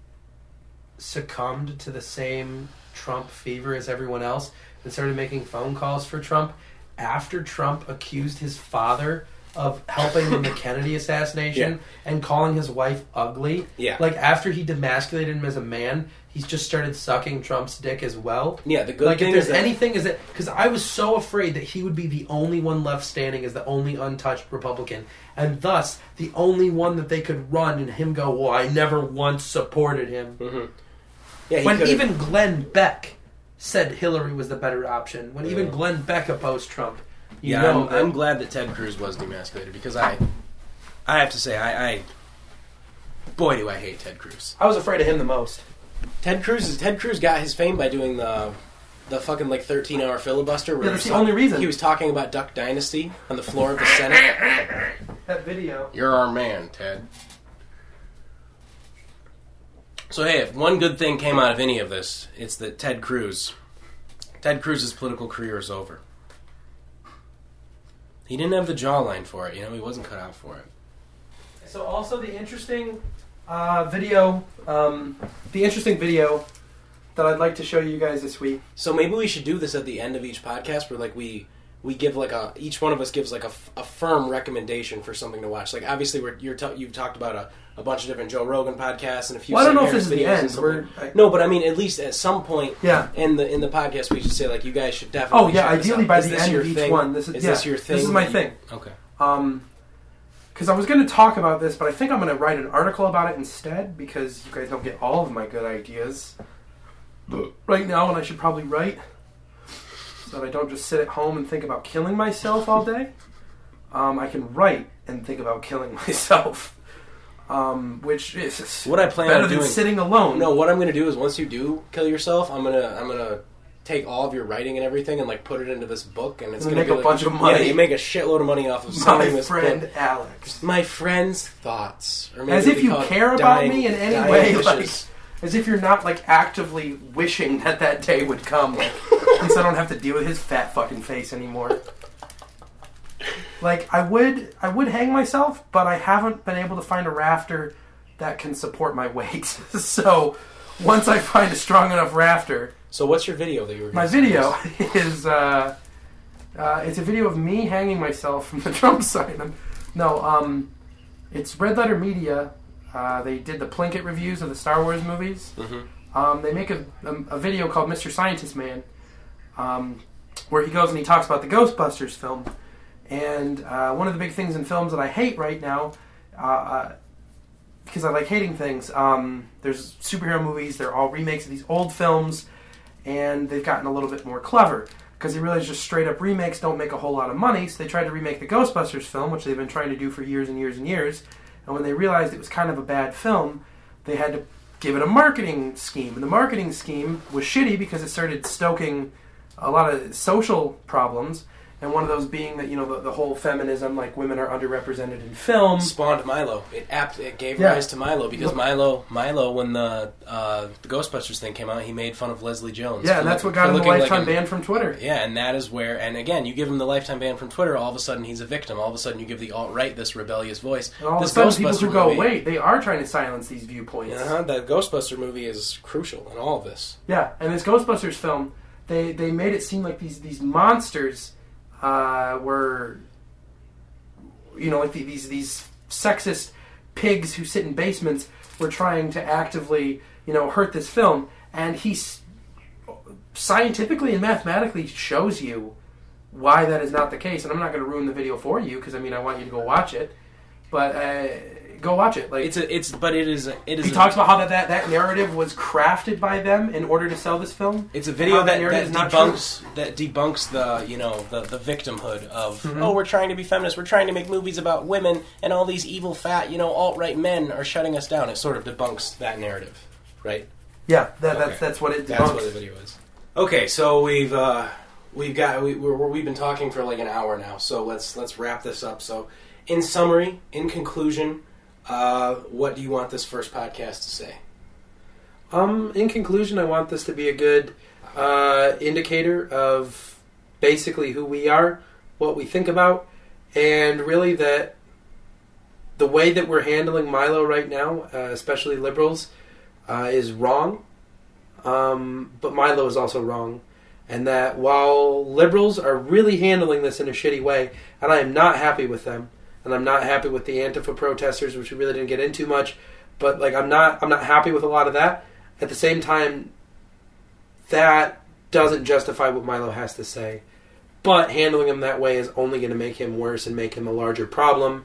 succumbed to the same Trump fever as everyone else and started making phone calls for Trump after Trump accused his father of helping in the Kennedy assassination and calling his wife ugly. Yeah. Like after he demasculated him as a man, he's just started sucking Trump's dick as well. Yeah, the good like thing if there's is that anything is that because I was so afraid that he would be the only one left standing as the only untouched Republican, and thus the only one that they could run and him go, "Well, I never once supported him." Mhm. yeah, he when could've- even Glenn Beck said Hillary was the better option, when even Glenn Beck opposed Trump, you yeah, know I'm, that- I'm glad that Ted Cruz was demasculated because I, I have to say, I, I, boy, do I hate Ted Cruz. I was afraid of him the most. Ted Cruz is Ted Cruz got his fame by doing the the fucking like 13 hour filibuster where Yeah, he that's was the only reason. he was talking about Duck Dynasty on the floor of the Senate. <laughs> That video. You're our man, Ted. So hey, if one good thing came out of any of this, it's that Ted Cruz Ted Cruz's political career is over. He didn't have the jawline for it, you know, he wasn't cut out for it. So also the interesting uh, video, um, the interesting video that I'd like to show you guys this week. So maybe we should do this at the end of each podcast, where like we we give like a each one of us gives like a, a firm recommendation for something to watch. Like obviously, we're you're t- you've talked about a, a bunch of different Joe Rogan podcasts and a few. Well, I don't know if this is the end. I, no, but I mean, at least at some point yeah. in the in the podcast, we should say like you guys should definitely. Oh yeah, ideally by Is the end of each thing? one. This is, Is yeah, this your thing? This is my you- thing. Okay. Um, because I was going to talk about this, but I think I'm going to write an article about it instead because you guys don't get all of my good ideas right now, and I should probably write that I don't just sit at home and think about killing myself all day. Um, I can write and think about killing <laughs> myself, um, which is What I plan better on than doing. sitting alone. No, what I'm going to do is once you do kill yourself, I'm gonna I'm gonna take all of your writing and everything and like put it into this book, and it's And going to make a bunch of money. Yeah, you make a shitload of money off of <laughs> selling my this friend book. Alex. My friend's thoughts, or maybe As if you call it care about dying- me in any dying way, wishes. As if you're not like actively wishing that that day would come, like, at least I don't have to deal with his fat fucking face anymore. Like I would, I would hang myself, but I haven't been able to find a rafter that can support my weight. <laughs> so once I find a strong enough rafter, So, what's your video that you were? my video <laughs> is uh, uh, it's a video of me hanging myself from the <laughs> Trump sign. No, um, it's Red Letter Media. Uh, they did the Plinkett reviews of the Star Wars movies. Mhm. Um, they make a, a, a video called Mr. Scientist Man, um, where he goes and he talks about the Ghostbusters film. And uh, one of the big things in films that I hate right now, uh, uh, because I like hating things, um, there's superhero movies, they're all remakes of these old films, and they've gotten a little bit more clever. Because they realize just straight up remakes don't make a whole lot of money, so they tried to remake the Ghostbusters film, which they've been trying to do for years and years and years. And when they realized it was kind of a bad film, they had to give it a marketing scheme, and the marketing scheme was shitty because it started stoking a lot of social problems. And one of those being that you know the, the whole feminism, like women are underrepresented in film. spawned Milo. It apt it gave Yeah. rise to Milo because Look- Milo Milo when the uh, the Ghostbusters thing came out, he made fun of Leslie Jones. Yeah, and that's what got him the looking like lifetime a- ban from Twitter. Yeah, and that is where, and again, you give him the lifetime ban from Twitter. All of a sudden, he's a victim. All of a sudden, you give the alt right this rebellious voice. And all of a this sudden, people who go, movie- wait, they are trying to silence these viewpoints. Uh-huh, the Ghostbuster movie is crucial in all of this. Yeah, and this Ghostbusters film, they they made it seem like these these monsters uh, were, you know, like the, these these sexist pigs who sit in basements were trying to actively, you know, hurt this film, and he scientifically and mathematically shows you why that is not the case. And I'm not going to ruin the video for you because I mean I want you to go watch it, but uh, go watch it. Like It's a, it's, but it is, a, it is. he a, talks about how that, that that narrative was crafted by them in order to sell this film. It's a video that that, narrative that is not debunks that debunks the you know the, the victimhood of Mhm. oh we're trying to be feminist we're trying to make movies about women and all these evil fat you know alt right men are shutting us down it sort of debunks that narrative right Yeah, that, Okay. that's that's what it Debunks. that's what the video is okay so we've uh, we've got we, we're, we've been talking for like an hour now so let's let's wrap this up so in summary in conclusion uh, what do you want this first podcast to say Um, in conclusion, I want this to be a good uh, indicator of basically who we are, what we think about, and really that the way that we're handling Milo right now, uh, especially liberals, uh, is wrong. Um, but Milo is also wrong. And that while liberals are really handling this in a shitty way, and I am not happy with them, and I'm not happy with the Antifa protesters, which we really didn't get into much, but like I'm not I'm not happy with a lot of that. At the same time, that doesn't justify what Milo has to say. But handling him that way is only going to make him worse and make him a larger problem.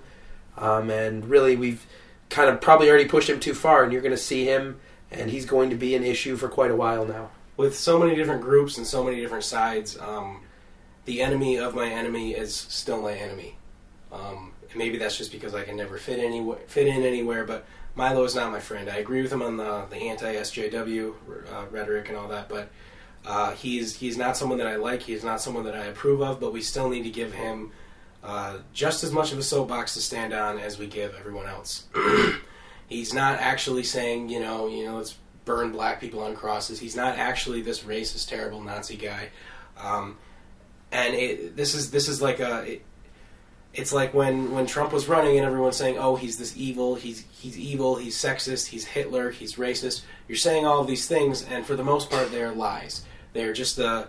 Um, and really, we've kind of probably already pushed him too far, and you're going to see him, and he's going to be an issue for quite a while now. with so many different groups and so many different sides, um, the enemy of my enemy is still my enemy. Um, maybe that's just because I can never fit anywhere, fit in anywhere. But Milo is not my friend. I agree with him on the the anti SJW uh, rhetoric and all that, but uh, he's he's not someone that I like. He's not someone that I approve of. But we still need to give him uh, just as much of a soapbox to stand on as we give everyone else. <clears throat> he's not actually saying, you know, you know, let's burn black people on crosses. He's not actually this racist, terrible Nazi guy. Um, and it, this is this is like a. It, it's like when, when Trump was running and everyone's saying, "Oh, he's this evil. He's he's evil. He's sexist. He's Hitler. He's racist." You're saying all of these things, and for the most part, they're lies. They're just the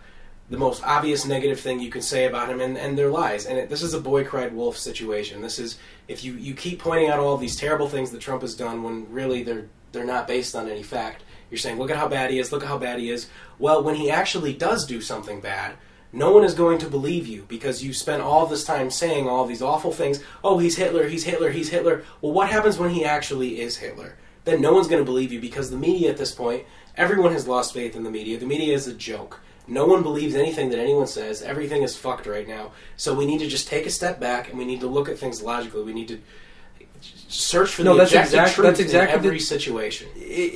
the most obvious negative thing you can say about him, and, and they're lies. And it, this is a boy cried wolf situation. This is if you, you keep pointing out all these terrible things that Trump has done when really they're they're not based on any fact. You're saying, look at how bad he is. Look at how bad he is. Well, when he actually does do something bad, no one is going to believe you because you spent all this time saying all these awful things. Oh, he's Hitler. He's Hitler. He's Hitler. Well, what happens when he actually is Hitler? Then no one's going to believe you because the media at this point, everyone has lost faith in the media. The media is a joke. No one believes anything that anyone says. Everything is fucked right now. So we need to just take a step back and we need to look at things logically. We need to search for No, the that's exact- truth that's exactly in every the- situation.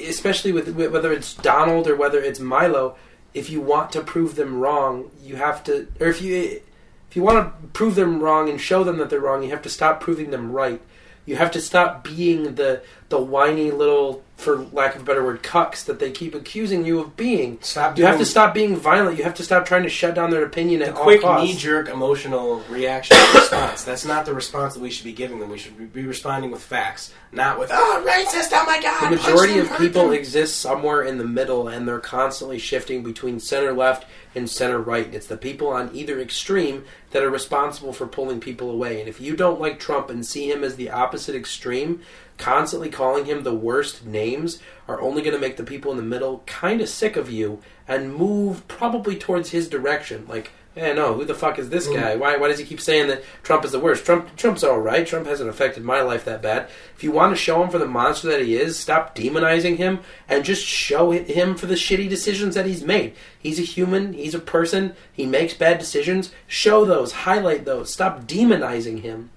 Especially with with- whether it's Donald or whether it's Milo, if you want to prove them wrong, you have to, or if you if you want to prove them wrong and show them that they're wrong, you have to stop proving them right. You have to stop being the the whiny little, for lack of a better word, cucks that they keep accusing you of being. Stop You have to stop being violent. You have to stop trying to shut down their opinion at all quick costs. knee jerk emotional reaction response. That's not the response that we should be giving them. We should be responding with facts, not with "oh racist, oh my god." The punch majority them, of hurt people them." exist somewhere in the middle, and they're constantly shifting between center left and center right. It's the people on either extreme that are responsible for pulling people away. And if you don't like Trump and see him as the opposite extreme, constantly calling him the worst names are only going to make the people in the middle kind of sick of you and move probably towards his direction. Like, eh, no, who the fuck is this Mm. guy? Why, why does he keep saying that Trump is the worst? Trump, Trump's all right. Trump hasn't affected my life that bad. If you want to show him for the monster that he is, stop demonizing him and just show him for the shitty decisions that he's made. He's a human. He's a person. He makes bad decisions. Show those. Highlight those. Stop demonizing him.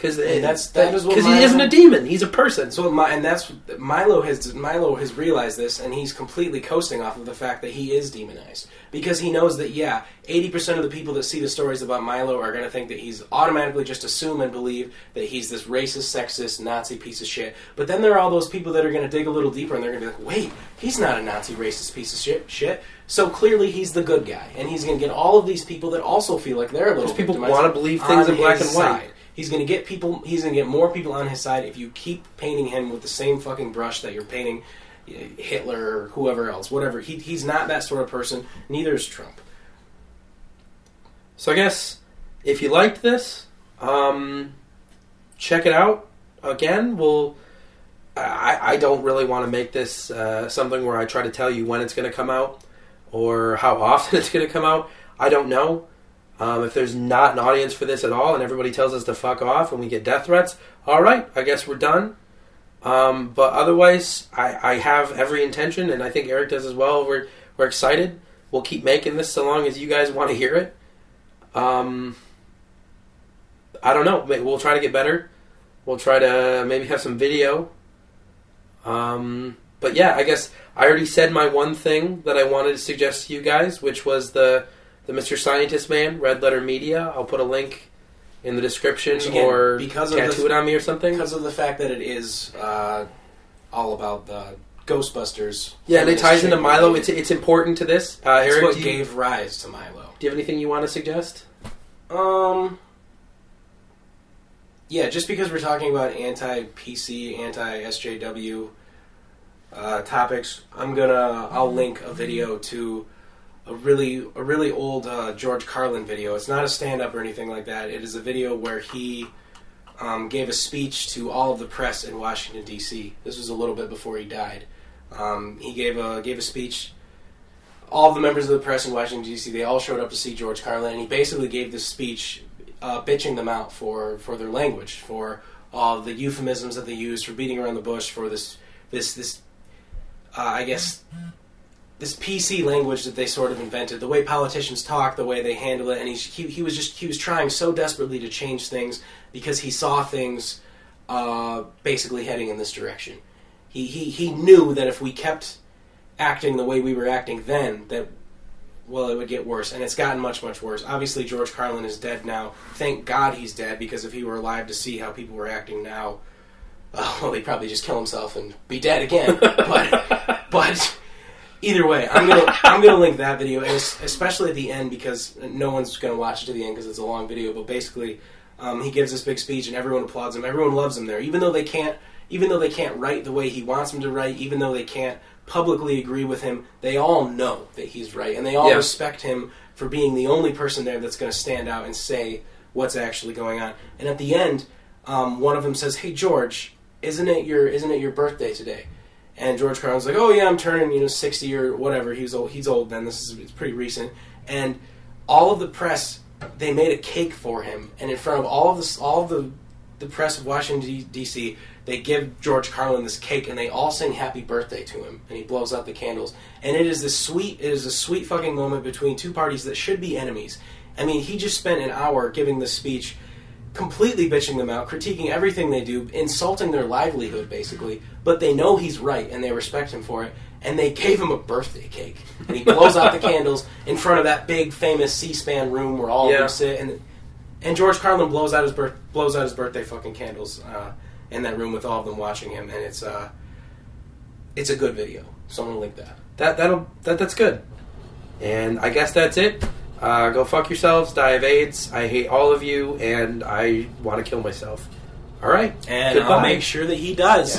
Because that's- that is because he isn't a demon; he's a person. So my, and that's Milo has Milo has realized this, and he's completely coasting off of the fact that he is demonized because he knows that yeah, eighty percent of the people that see the stories about Milo are going to think that he's automatically just assume and believe that he's this racist, sexist, Nazi piece of shit. But then there are all those people that are going to dig a little deeper and they're going to be like, wait, he's not a Nazi, racist piece of shit. Shit. So clearly he's the good guy, and he's going to get all of these people that also feel like they're a little Because people victimized wanna believe things in black and white. side. He's going to get people. He's going to get more people on his side if you keep painting him with the same fucking brush that you're painting uh, Hitler or whoever else, whatever. He, he's not that sort of person. Neither is Trump. So I guess if you liked this, um, check it out again. We'll. I, I don't really want to make this uh, something where I try to tell you when it's going to come out or how often <laughs> it's going to come out. I don't know. Um, if there's not an audience for this at all and everybody tells us to fuck off and we get death threats, all right, I guess we're done. Um, but otherwise, I, I have every intention, and I think Eric does as well. We're, we're excited. We'll keep making this so long as you guys want to hear it. Um, I don't know. We'll try to get better. We'll try to maybe have some video. Um, but yeah, I guess I already said my one thing that I wanted to suggest to you guys, which was the the Mr. Scientist Man, Red Letter Media. I'll put a link in the description again, or because of tattoo the- it on me or something. Because of the fact that it is uh, all about the Ghostbusters. Yeah, and it ties into. Milo. It's it's important to this. Uh, Eric, what you, gave rise to Milo. do you have anything you want to suggest? Um. Yeah, just because we're talking about anti PC, anti SJW uh, topics, I'm gonna I'll link a video to a really a really old uh, George Carlin video. It's not a stand up or anything like that. It is a video where he um, gave a speech to all of the press in Washington D.C. This was a little bit before he died. Um, he gave a gave a speech all the members of the press in Washington D.C. They all showed up to see George Carlin, and he basically gave this speech, uh, bitching them out for for their language, for all the euphemisms that they used, for beating around the bush, for this this this uh, I guess this PC language that they sort of invented, the way politicians talk, the way they handle it, and he's, he he was just he was trying so desperately to change things because he saw things uh, basically heading in this direction. He he he knew that if we kept acting the way we were acting then that well it would get worse and it's gotten much much worse. Obviously george carlin is dead now. Thank god he's dead because if he were alive to see how people were acting now uh, <laughs> well he'd probably just kill himself and be dead again. <laughs> But but either way i'm gonna i'm gonna link that video and especially at the end because no one's gonna watch it to the end because it's a long video but basically um, he gives this big speech and everyone applauds him. Everyone loves him there. Even though they can't even though they can't write the way he wants them to write even though they can't publicly agree with him they all know that he's right and they all Yeah. respect him for being the only person there that's going to stand out and say what's actually going on. And at the end um, one of them says hey george isn't it your isn't it your birthday today and George Carlin's like, "Oh yeah, I'm turning you know 60 or whatever." He's old. He's old then. This is it's pretty recent. And all of the press, they made a cake for him, and in front of all of this, all of the the press of Washington D.C., they give George Carlin this cake, and they all sing "Happy Birthday" to him, and he blows out the candles. And it is this sweet, it is a sweet fucking moment between two parties that should be enemies. I mean, he just spent an hour giving this speech completely bitching them out, critiquing everything they do, insulting their livelihood basically. But they know he's right and they respect him for it. And they gave him a birthday cake, and he blows out the <laughs> candles in front of that big famous C-SPAN room where all of Yeah. them sit. And and George Carlin blows out his birth blows out his birthday fucking candles uh, in that room with all of them watching him, and it's uh, it's a good video. So I'm gonna link that. That that'll that that's good. And I guess that's it. Uh, go fuck yourselves. Die of AIDS. I hate all of you, and I want to kill myself. All right. And I'll make sure that he does.